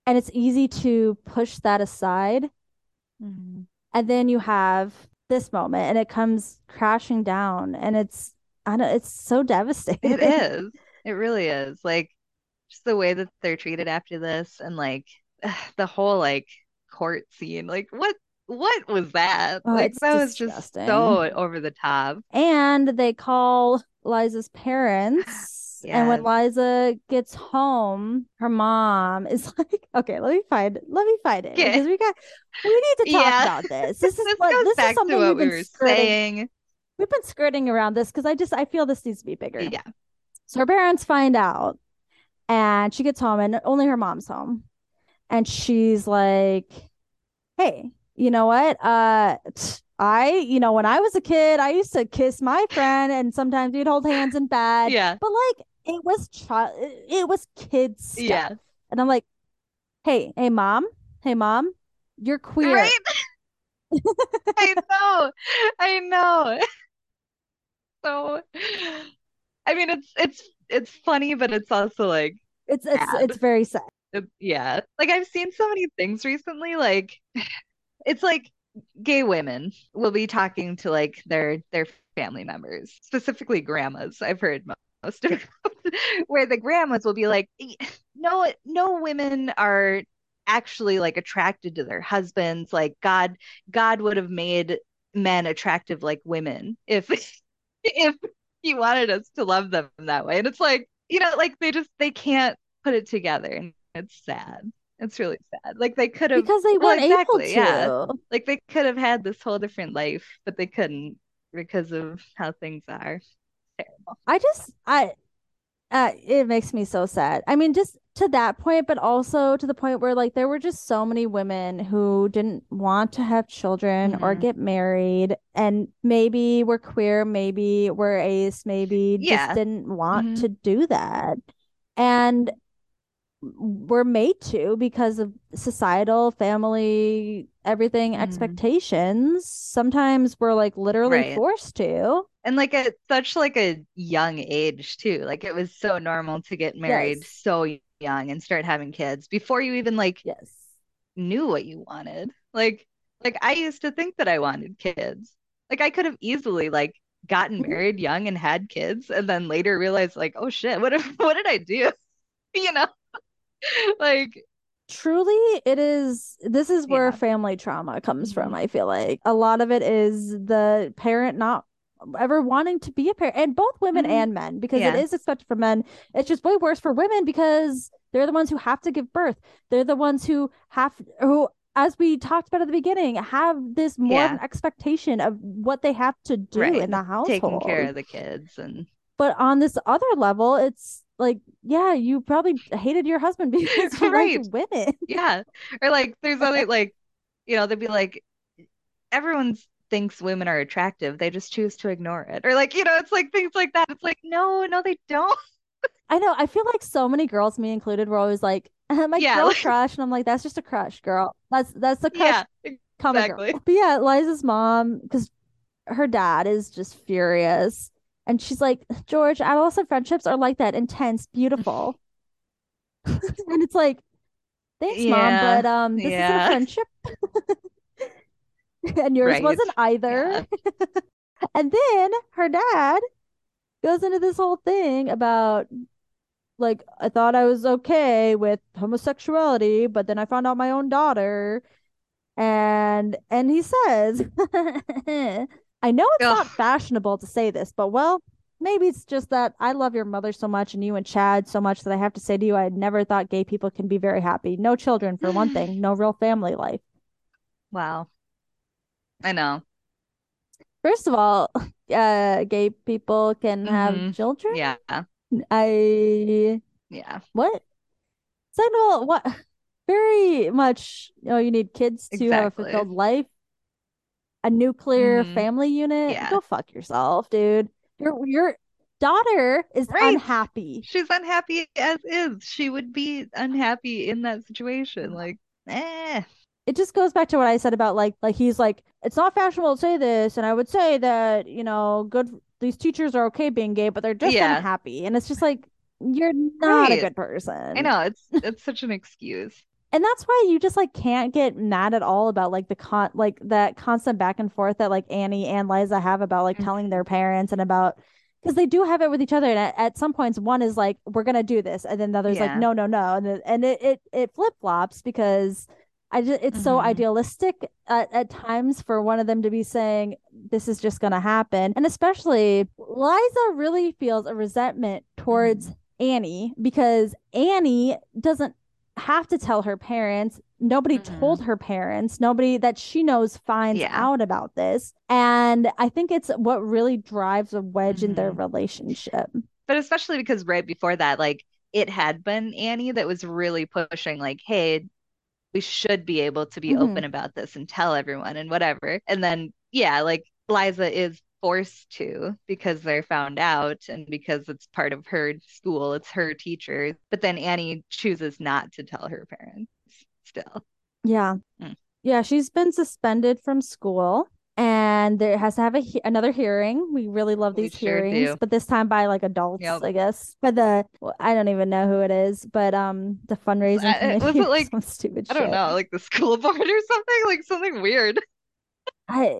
and it's easy to push that aside Mhm. and then you have this moment and it comes crashing down and it's I don't it's so devastating. It is. It really is. Like just the way that they're treated after this and like the whole like court scene. Like what what was that? Oh, Like it's that was just so over the top. And they call Liza's parents. And when Liza gets home, her mom is like, okay, let me find let me find it because we got we need to talk Yeah. about this. This is This what this is something what we've we been were skirting. saying. We've been skirting around this because I just I feel this needs to be bigger. Yeah. So her parents find out, and she gets home, and only her mom's home. And she's like, "Hey, you know what? Uh, t- I, you know, when I was a kid, I used to kiss my friend, and sometimes we'd hold hands in bed. Yeah. But like, it was child, it was kids stuff. Yeah. And I'm like, hey, hey, mom, hey, mom, you're queer. Right? I know. I know. So I mean it's it's it's funny, but it's also like It's it's Sad. it's very sad. it- yeah. Like I've seen so many things recently, like it's like gay women will be talking to like their their family members, specifically grandmas. I've heard most of where the grandmas will be like, no, no women are actually like attracted to their husbands. Like God, God would have made men attractive like women if if he wanted us to love them that way. And it's like, you know, like they just they can't put it together. And it's sad. It's really sad. Like they could have because they well, weren't exactly, able to. yeah. Like they could have had this whole different life, but they couldn't because of how things are. Terrible. I just I uh it makes me so sad. I mean just to that point, but also to the point where like there were just so many women who didn't want to have children or hmm get married and maybe were queer, maybe were ace, maybe just Yeah. didn't want hmm to do that. And were made to because of societal, family, everything, hmm expectations. Sometimes we're like literally Right. forced to. And like at such like a young age too. Like it was so normal to get married Yes. so young and start having kids before you even like Yes. knew what you wanted. Like like I used to think that I wanted kids. Like I could have easily like gotten married young and had kids and then later realized like, oh shit, what if, what did I do? You know? Like Truly, it is. This is where yeah. family trauma comes from. hmm I feel like a lot of it is the parent not ever wanting to be a parent, and both women hmm and men, because it Yeah. is expected for men. It's just way worse for women because they're the ones who have to give birth. They're the ones who have, who, as we talked about at the beginning, have this more Yeah. expectation of what they have to do Right. in the household, Taking care of the kids and But on this other level, it's like, yeah, you probably hated your husband because you right. women. Yeah. Or like there's other like, you know, they'd be like, everyone thinks women are attractive. They just choose to ignore it. Or like, you know, it's like things like that. It's like, no, no, they don't. I know. I feel like so many girls, me included, were always like, my Yeah, girl like, crush, and I'm like, that's just a crush, girl. That's that's the crush, yeah, exactly. But yeah, Liza's mom, because her dad is just furious, and she's like, George, adolescent friendships are like that, intense, beautiful, and it's like, thanks, mom, but um, this isn't a friendship, and yours right. wasn't either. Yeah. And then her dad goes into this whole thing about like I thought I was okay with homosexuality, but then I found out my own daughter and and he says, I know it's not fashionable to say this, but well, maybe it's just that I love your mother so much and you and Chad so much that I have to say to you, I never thought gay people can be very happy. No children for one thing, no real family life. wow. I know. First of all, uh, gay people can have hmm children. Yeah, I yeah, what? Second of all, what? Very much, you know, you need kids to have a fulfilled life. A nuclear hmm family unit. Yeah. Go fuck yourself, dude. Your your daughter is Right. unhappy. She's unhappy as is. She would be unhappy in that situation. Like, eh. It just goes back to what I said about like like he's like, it's not fashionable to say this, and I would say that, you know, good these teachers are okay being gay, but they're just Yeah, unhappy. And it's just like, you're not a good person. I know it's it's such an excuse. And that's why you just like can't get mad at all about like the con like that constant back and forth that like Annie and Liza have about like telling Mhm. their parents and about because they do have it with each other. And at, at some points, one is like, "We're gonna do this," and then the other's like, "No, no, no," and it, and it it, it flip flops because I just it's so hmm idealistic at, at times for one of them to be saying this is just gonna happen, and especially Liza really feels a resentment towards hmm Annie because Annie doesn't have to tell her parents. Nobody hmm told her parents. Nobody that she knows finds Yeah. out about this. And I think it's what really drives a wedge in their hmm relationship. But especially because right before that, like it had been Annie that was really pushing, like, hey, we should be able to be hmm open about this and tell everyone and whatever. And then, yeah, like Liza is forced to because they're found out and because it's part of her school, it's her teachers. But then Annie chooses not to tell her parents still. Yeah. Mm, Yeah. She's been suspended from school and there has to have a he- another hearing. We really love these sure hearings, do. but this time by like adults, Yep. I guess. But the well, I don't even know who it is, but um the fundraising I- was it like, some stupid I don't shit. know, like the school board or something? Like something weird. I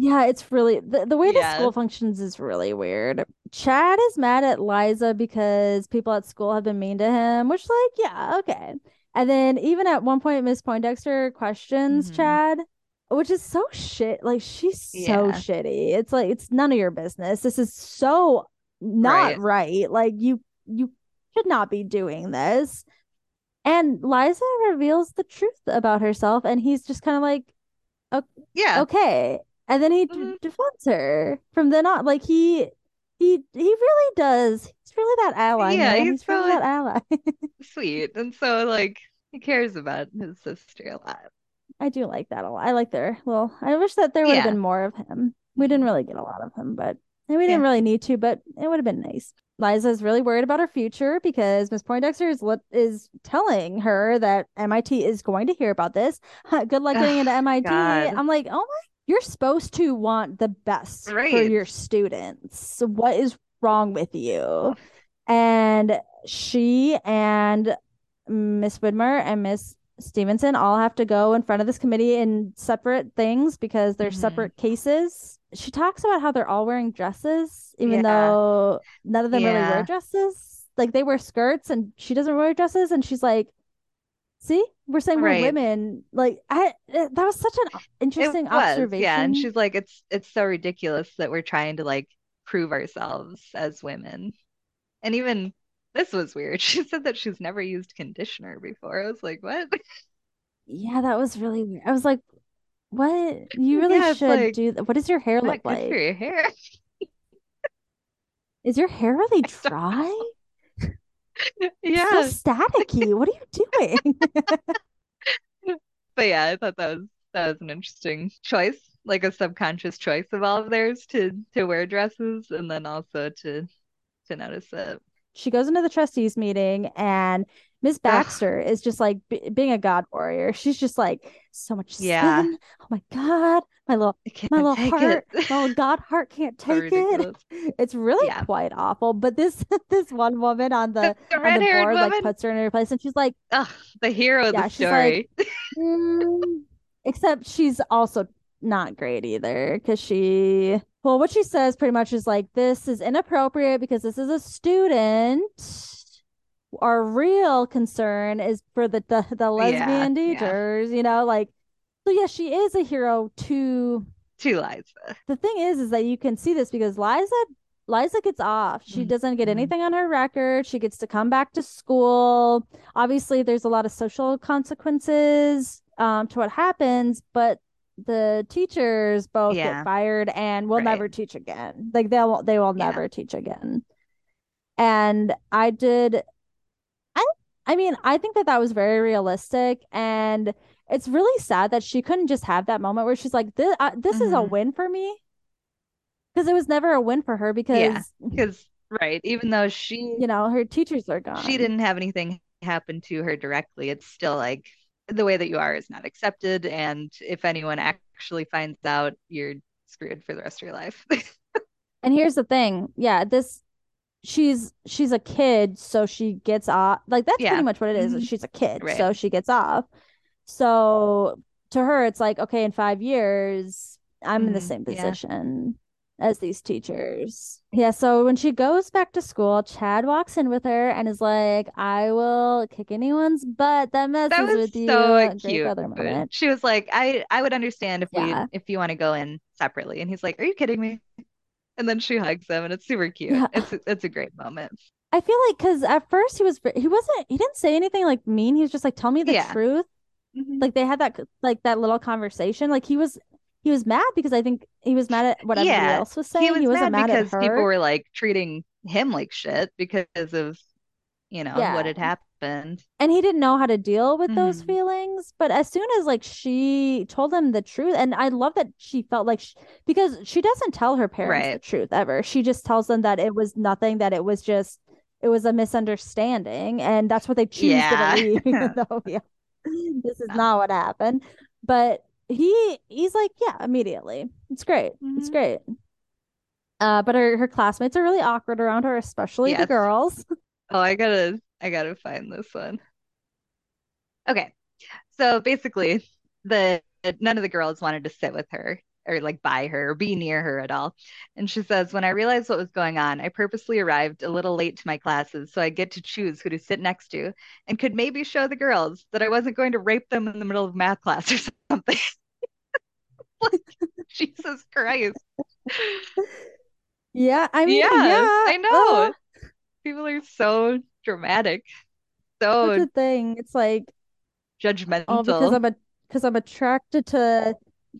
yeah, it's really the, the way the school functions is really weird. Chad is mad at Liza because people at school have been mean to him, which like, yeah, okay. And then even at one point Miss Poindexter questions hmm Chad, which is so shit. Like she's so Yeah. shitty. It's like it's none of your business. This is so not Right. right. Like you you should not be doing this. And Liza reveals the truth about herself and he's just kind of like Yeah. okay. And then he d- hmm defends her from then on. Like he he he really does. He's really that ally, Yeah, he's He's really that ally. sweet. And so like he cares about his sister a lot. I do like that a lot. I like their well, I wish that there would have Yeah. been more of him. We didn't really get a lot of him, but and we didn't Yeah. really need to, but it would have been nice. Liza is really worried about her future because Miss Poindexter is lit- is telling her that MIT is going to hear about this. Good luck getting into MIT. God. I'm like, oh my, you're supposed to want the best for your students. So what is wrong with you? And she and Miss Widmer and Miss Stevenson all have to go in front of this committee in separate things because they're hmm separate cases. She talks about how they're all wearing dresses, even Yeah. though none of them really wear dresses. Like they wear skirts and she doesn't wear dresses. And she's like, see, we're saying we're women. Like I eh, that was such an interesting was. Yeah. And she's like, it's it's so ridiculous that we're trying to like prove ourselves as women. And even this was weird. She said that she's never used conditioner before. I was like, what? Yeah, that was really weird. I was like, what? You really Yeah, should like do that. What does your hair look not good for like? your hair. Is your hair really dry? It's so Yeah. staticky. What are you doing? But yeah, I thought that was that was an interesting choice, like a subconscious choice of all of theirs to to wear dresses and then also to to notice it. She goes into the trustees meeting and Miss Ugh, Baxter is just like b being a god warrior. She's just like so much yeah, sin. Oh my God. My little my little take it. heart, my little god heart can't take it. It's really Yeah. quite awful. But this this one woman on The, the on the board like puts her in her place and she's like, ugh, the hero of the she's like, story. Mm, except she's also not great either because she, well, what she says pretty much is like, this is inappropriate because this is a student. Our real concern is for the the, the Yeah, lesbian yeah. teachers, you know, like, so yeah, she is a hero to To Liza. the thing is, is that you can see this because Liza Liza gets off. She doesn't get hmm anything on her record. She gets to come back to school. Obviously, there's a lot of social consequences um, to what happens, but the teachers both get fired and will right. never teach again. Like they'll they will Yeah. never teach again. And I did I mean, I think that that was very realistic and it's really sad that she couldn't just have that moment where she's like this uh, this is a hmm win for me because it was never a win for her because Yeah. Because, right, even though she you know her teachers are gone. she didn't have anything happen to her directly, it's still like the way that you are is not accepted. And if anyone actually finds out, you're screwed for the rest of your life. and here's the thing yeah this she's she's a kid so she gets off like that's pretty much what it is hmm she's a kid Right. so she gets off so to her it's like okay in five years i'm in the hmm same Yeah. position as these teachers yeah so when she goes back to school chad walks in with her and is like i will kick anyone's butt that That messes was with so you great cute. She was like, I I would understand if we if you want to go in separately. And he's like, Are you kidding me? And then she hugs him and it's super cute. yeah It's it's a great moment. I feel like because at first he was he wasn't he didn't say anything like mean. He was just like, tell me the Yeah. truth. hmm Like they had that like that little conversation. Like he was he was mad because I think he was mad at what everybody else was saying. He was wasn't mad mad at because people were like treating him like shit because of, you know, what had happened. And he didn't know how to deal with those hmm feelings. But as soon as like she told him the truth, and I love that she felt like sh because she doesn't tell her parents the truth ever. She just tells them that it was nothing, that it was just it was a misunderstanding, and that's what they choose to believe, though yeah, this is not what happened. But he he's like, yeah, immediately. It's great. It's hmm great. Uh, but her her classmates are really awkward around her, especially the girls. Oh, I gotta I gotta find this one. Okay. So basically, the none of the girls wanted to sit with her or like by her or be near her at all. And she says, When I realized what was going on, I purposely arrived a little late to my classes so I get to choose who to sit next to and could maybe show the girls that I wasn't going to rape them in the middle of math class or something. like, Jesus Christ. Yeah, I mean, Yeah, yeah. I know. Uh, People are so dramatic, so a thing. It's like, oh, because judgmental. I'm a because I'm attracted to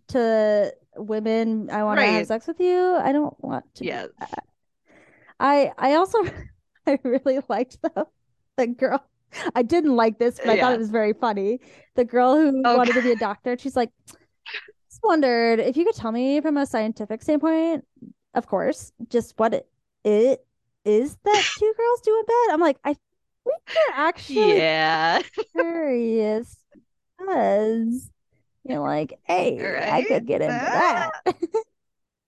to women, I want to have sex with you. I don't want to Yes. that. I I also I really liked the the girl. I didn't like this, but I thought it was very funny. The girl who Okay. wanted to be a doctor, she's like, just wondered if you could tell me from a scientific standpoint, of course, just what it, it is that two girls do in bed. I'm like, I think you're actually Yeah. curious because you're like, hey, I could get into that.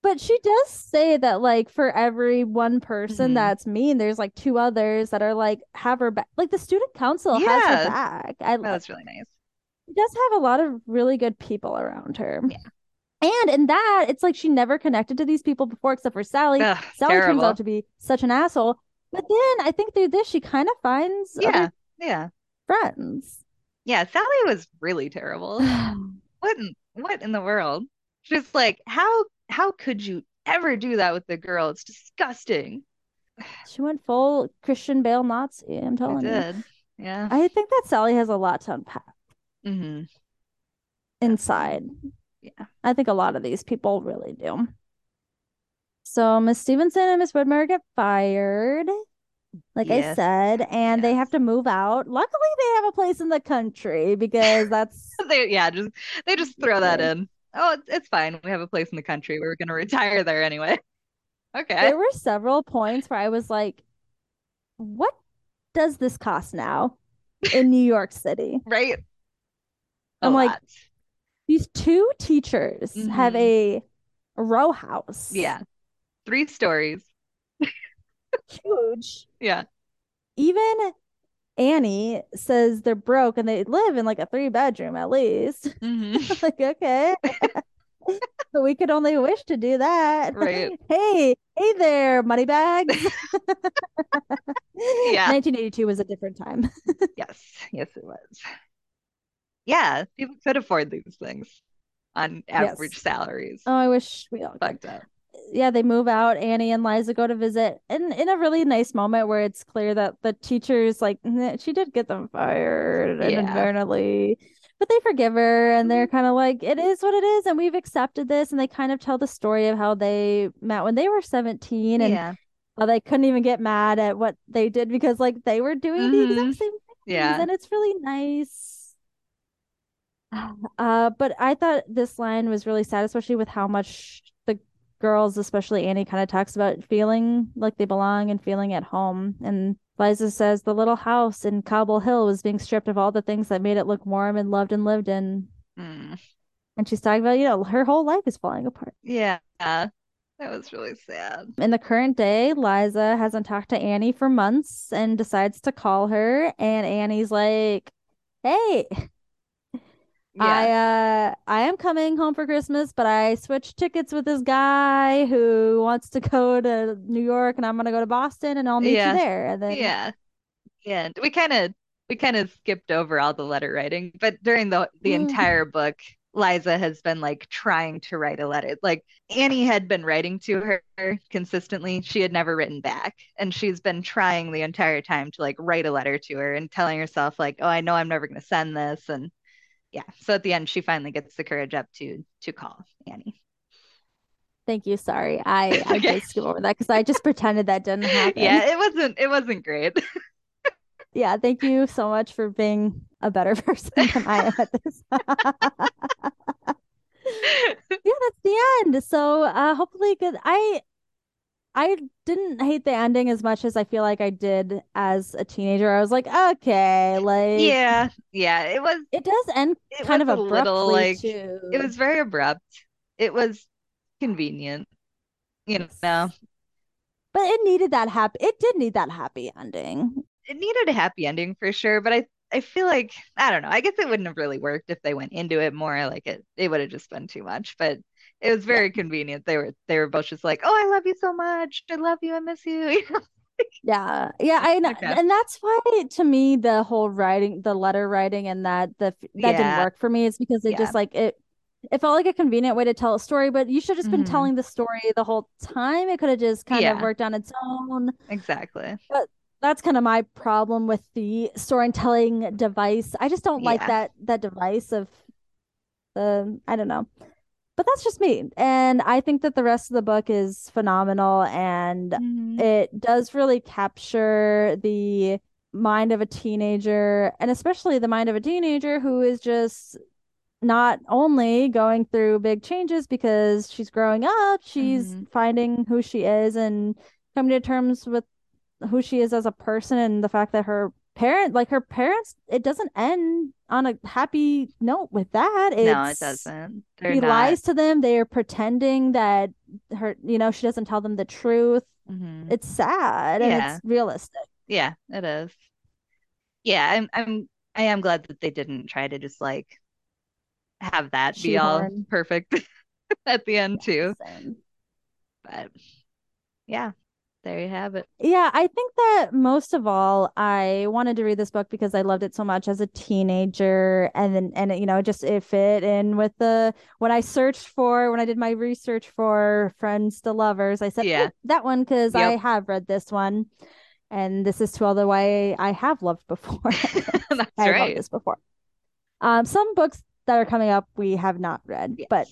But she does say that, like, for every one person Mhm. that's mean, there's like two others that are like, have her back. Like, the student council has her back. I That like, was really nice. she does have a lot of really good people around her. Yeah. And in that, it's like she never connected to these people before except for Sally. Ugh, Sally turns out to be such an asshole. But then I think through this, she kind of finds Yeah. Yeah. friends. Yeah. Sally was really terrible. What in what in the world? Just like how how could you ever do that with the girl? It's disgusting. She went full Christian Bale Nazi, I'm I telling you. Yeah. I think that Sally has a lot to unpack hmm inside. Yeah. I think a lot of these people really do. So Miss Stevenson and Miss Widmer get fired, like I said, and they have to move out. Luckily, they have a place in the country because that's They yeah, just they just throw that in. Oh, it's, it's fine. We have a place in the country. We're gonna retire there anyway. Okay. There were several points where I was like, what does this cost now in New York City? Right? A I'm like, lot. These two teachers have hmm a row house, Yeah. Three stories. huge. Yeah. Even Annie says they're broke and they live in like a three bedroom at least. hmm Like, okay. But we could only wish to do that. Right. Hey, hey there, money bags. Yeah. 1982 was a different time. Yes. Yes, it was. Yeah, people could afford these things on average Yes. salaries. Oh, I wish we all. Fucked up. Yeah, they move out. Annie and Liza go to visit, and in a really nice moment where it's clear that the teacher's like, she did get them fired Yeah. inadvertently, but they forgive her, and they're Mhm. kind of like, it is what it is, and we've accepted this. And they kind of tell the story of how they met when they were 17, and Yeah. how they couldn't even get mad at what they did because like they were doing the exact same things, Yeah. and it's really nice. Uh, but I thought this line was really sad, especially with how much the girls, especially Annie, kind of talks about feeling like they belong and feeling at home. And Liza says the little house in Cobble Hill was being stripped of all the things that made it look warm and loved and lived in. Mm. And she's talking about, you know, her whole life is falling apart. Yeah. That was really sad. In the current day, Liza hasn't talked to Annie for months and decides to call her. And Annie's like, Hey, Yeah. I uh I am coming home for Christmas, but I switched tickets with this guy who wants to go to New York and I'm gonna go to Boston and I'll meet you there. And then Yeah. And we kind of we kind of skipped over all the letter writing, but during the the Mm, entire book, Liza has been like trying to write a letter. Like Annie had been writing to her consistently. She had never written back, and she's been trying the entire time to like write a letter to her and telling herself like, "Oh, I know I'm never going to send this." And yeah, so at the end, she finally gets the courage up to to call Annie. thank you. Sorry. I I Okay. did skip over that because I just pretended that didn't happen. Yeah, it wasn't it wasn't great. Yeah, thank you so much for being a better person than I am at this. Yeah, that's the end. So uh hopefully good. I I didn't hate the ending as much as I feel like I did as a teenager. I was like, okay, like Yeah, yeah, it was it does end it kind of a little abruptly like too. it was very abrupt. It was convenient, you Yes. know. But it needed that happy. It did need that happy ending. It needed a happy ending for sure, but I I feel like I don't know. I guess it wouldn't have really worked if they went into it more. Like it, it would have just been too much. But it was Yeah. very convenient. They were they were both just like, "Oh, I love you so much. I love you. I miss you." Yeah. Yeah, I know. Okay. And that's why to me the whole writing, the letter writing and that the that didn't work for me. It's because it Yeah. just like it it felt like a convenient way to tell a story, but you should have just been hmm telling the story the whole time. It could have just kind of worked on its own. Exactly. But that's kind of my problem with the storytelling device. I just don't like that that device of the I don't know. But that's just me. And I think that the rest of the book is phenomenal and hmm it does really capture the mind of a teenager and especially the mind of a teenager who is just not only going through big changes because she's growing up, she's hmm finding who she is and coming to terms with who she is as a person and the fact that her parent, like her parents, it doesn't end on a happy note with that. No, it doesn't. They're she not. lies to them. They are pretending that her, you know, she doesn't tell them the truth. hmm It's sad and Yeah. it's realistic. Yeah, it is. Yeah, I'm I'm I am glad that they didn't try to just like have that be all perfect at the end Yeah, too. same. But yeah, there you have it. Yeah, I think that most of all, I wanted to read this book because I loved it so much as a teenager, and then and you know, just it fit in with the when I searched for when I did my research for Friends to Lovers, I said, Yeah. "Oh, that one because I have read this one, and this is to all the way I have loved before. That's I loved right. this before. Um, some books that are coming up we have not read, but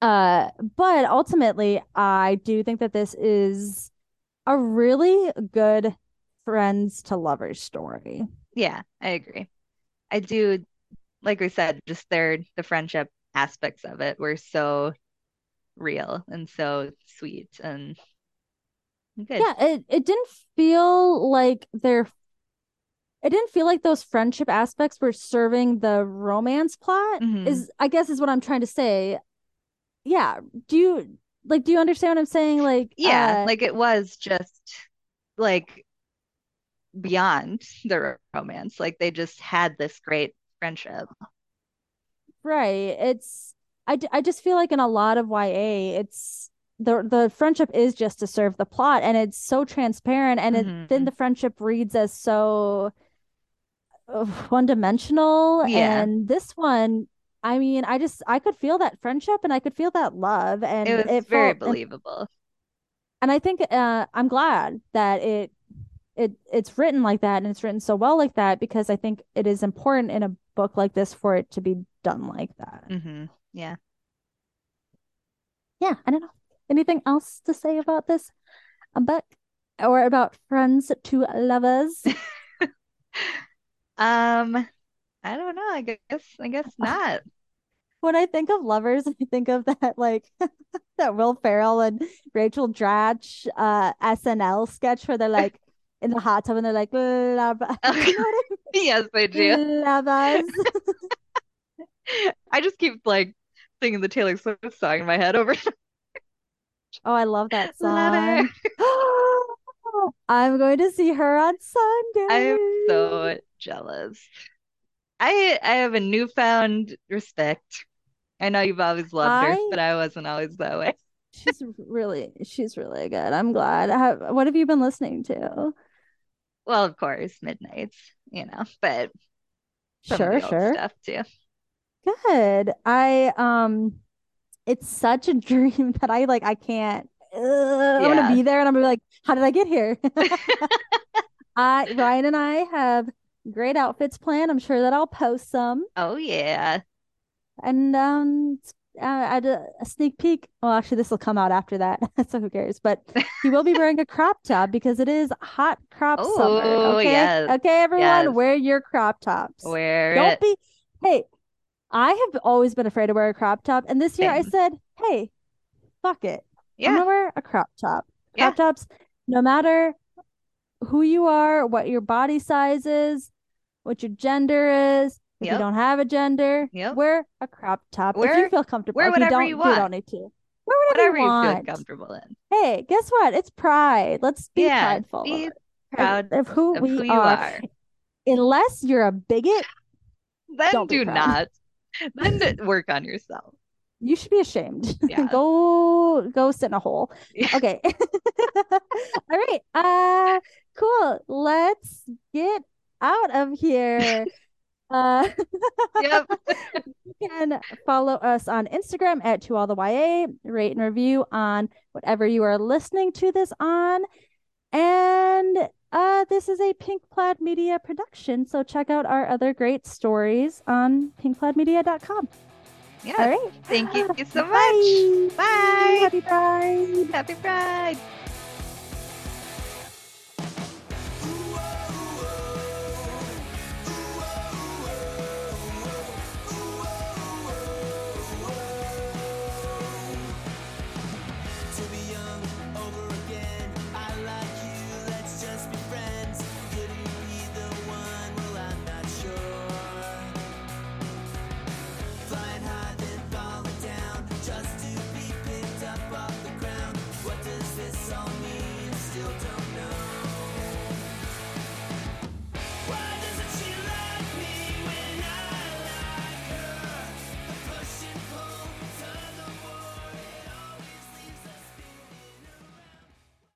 uh, but ultimately, I do think that this is a really good friends to lovers story. Yeah, I agree. I do, like we said, just their the friendship aspects of it were so real and so sweet and good. Yeah, it it didn't feel like they're it didn't feel like those friendship aspects were serving the romance plot hmm is I guess is what I'm trying to say. Yeah, do you like do you understand what I'm saying? Like Yeah, uh like it was just like beyond the romance. Like they just had this great friendship. right, it's I d- I just feel like in a lot of YA it's the the friendship is just to serve the plot and it's so transparent and it then the friendship reads as so uh, one-dimensional Yeah, and this one I mean I just I could feel that friendship and I could feel that love and it and was it very felt believable. and I think uh I'm glad that it it it's written like that and it's written so well like that because I think it is important in a book like this for it to be done like that. hmm Yeah. Yeah, I don't know. Anything else to say about this a book or about friends to lovers? Um, I don't know. I guess I guess not. When I think of lovers, I think of that like that Will Ferrell and Rachel Dratch uh SNL sketch where they're like in the hot tub and they're like love. Do you know what Yes, I I do. I just keep like singing the Taylor Swift song in my head over Oh, I love that song. I'm going to see her on Sunday. I am so jealous. I I have a newfound respect. I know you've always loved her, but I wasn't always that way. she's really she's really good. I'm glad. Have, what have you been listening to? Well, of course, Midnights, you know, but Sure, sure. stuff too. Good. I um it's such a dream that I like I can't uh, I'm gonna be there and I'm gonna be like, how did I get here? I Ryan and I have great outfits planned. I'm sure that I'll post some. Oh yeah. And um uh, at a, a sneak peek. Well, actually this will come out after that. So who cares? But he will be wearing a crop top because it is hot crop summer. Oh Okay. yes. Okay, everyone, Yes. wear your crop tops. Wear Don't it. be, hey, I have always been afraid to wear a crop top. And this year I said, hey, fuck it. I'm Yeah. gonna wear a crop top. Yeah. Crop tops, no matter who you are, what your body size is, what your gender is. If you don't have a gender, Yep. wear a crop top. If you feel comfortable, wear you whatever don't, you you want. don't need to. Wear whatever Whatever you you feel comfortable in. Hey, guess what? It's pride. Let's be Yeah. prideful Be it, of, proud of who of we who you are. are. unless you're a bigot, Then Don't do not. Then work on yourself. you should be ashamed. Yeah. go go sit in a hole. Yeah. Okay. All right. Uh cool. Let's get out of here. Uh Yep. you can follow us on Instagram at to all the YA, rate and review on whatever you are listening to this on. And uh this is a Pink Plaid Media production, so check out our other great stories on pinkplaidmedia.com. Yes. All right. Thank you so Bye. much. Bye. Happy Pride. Happy Pride.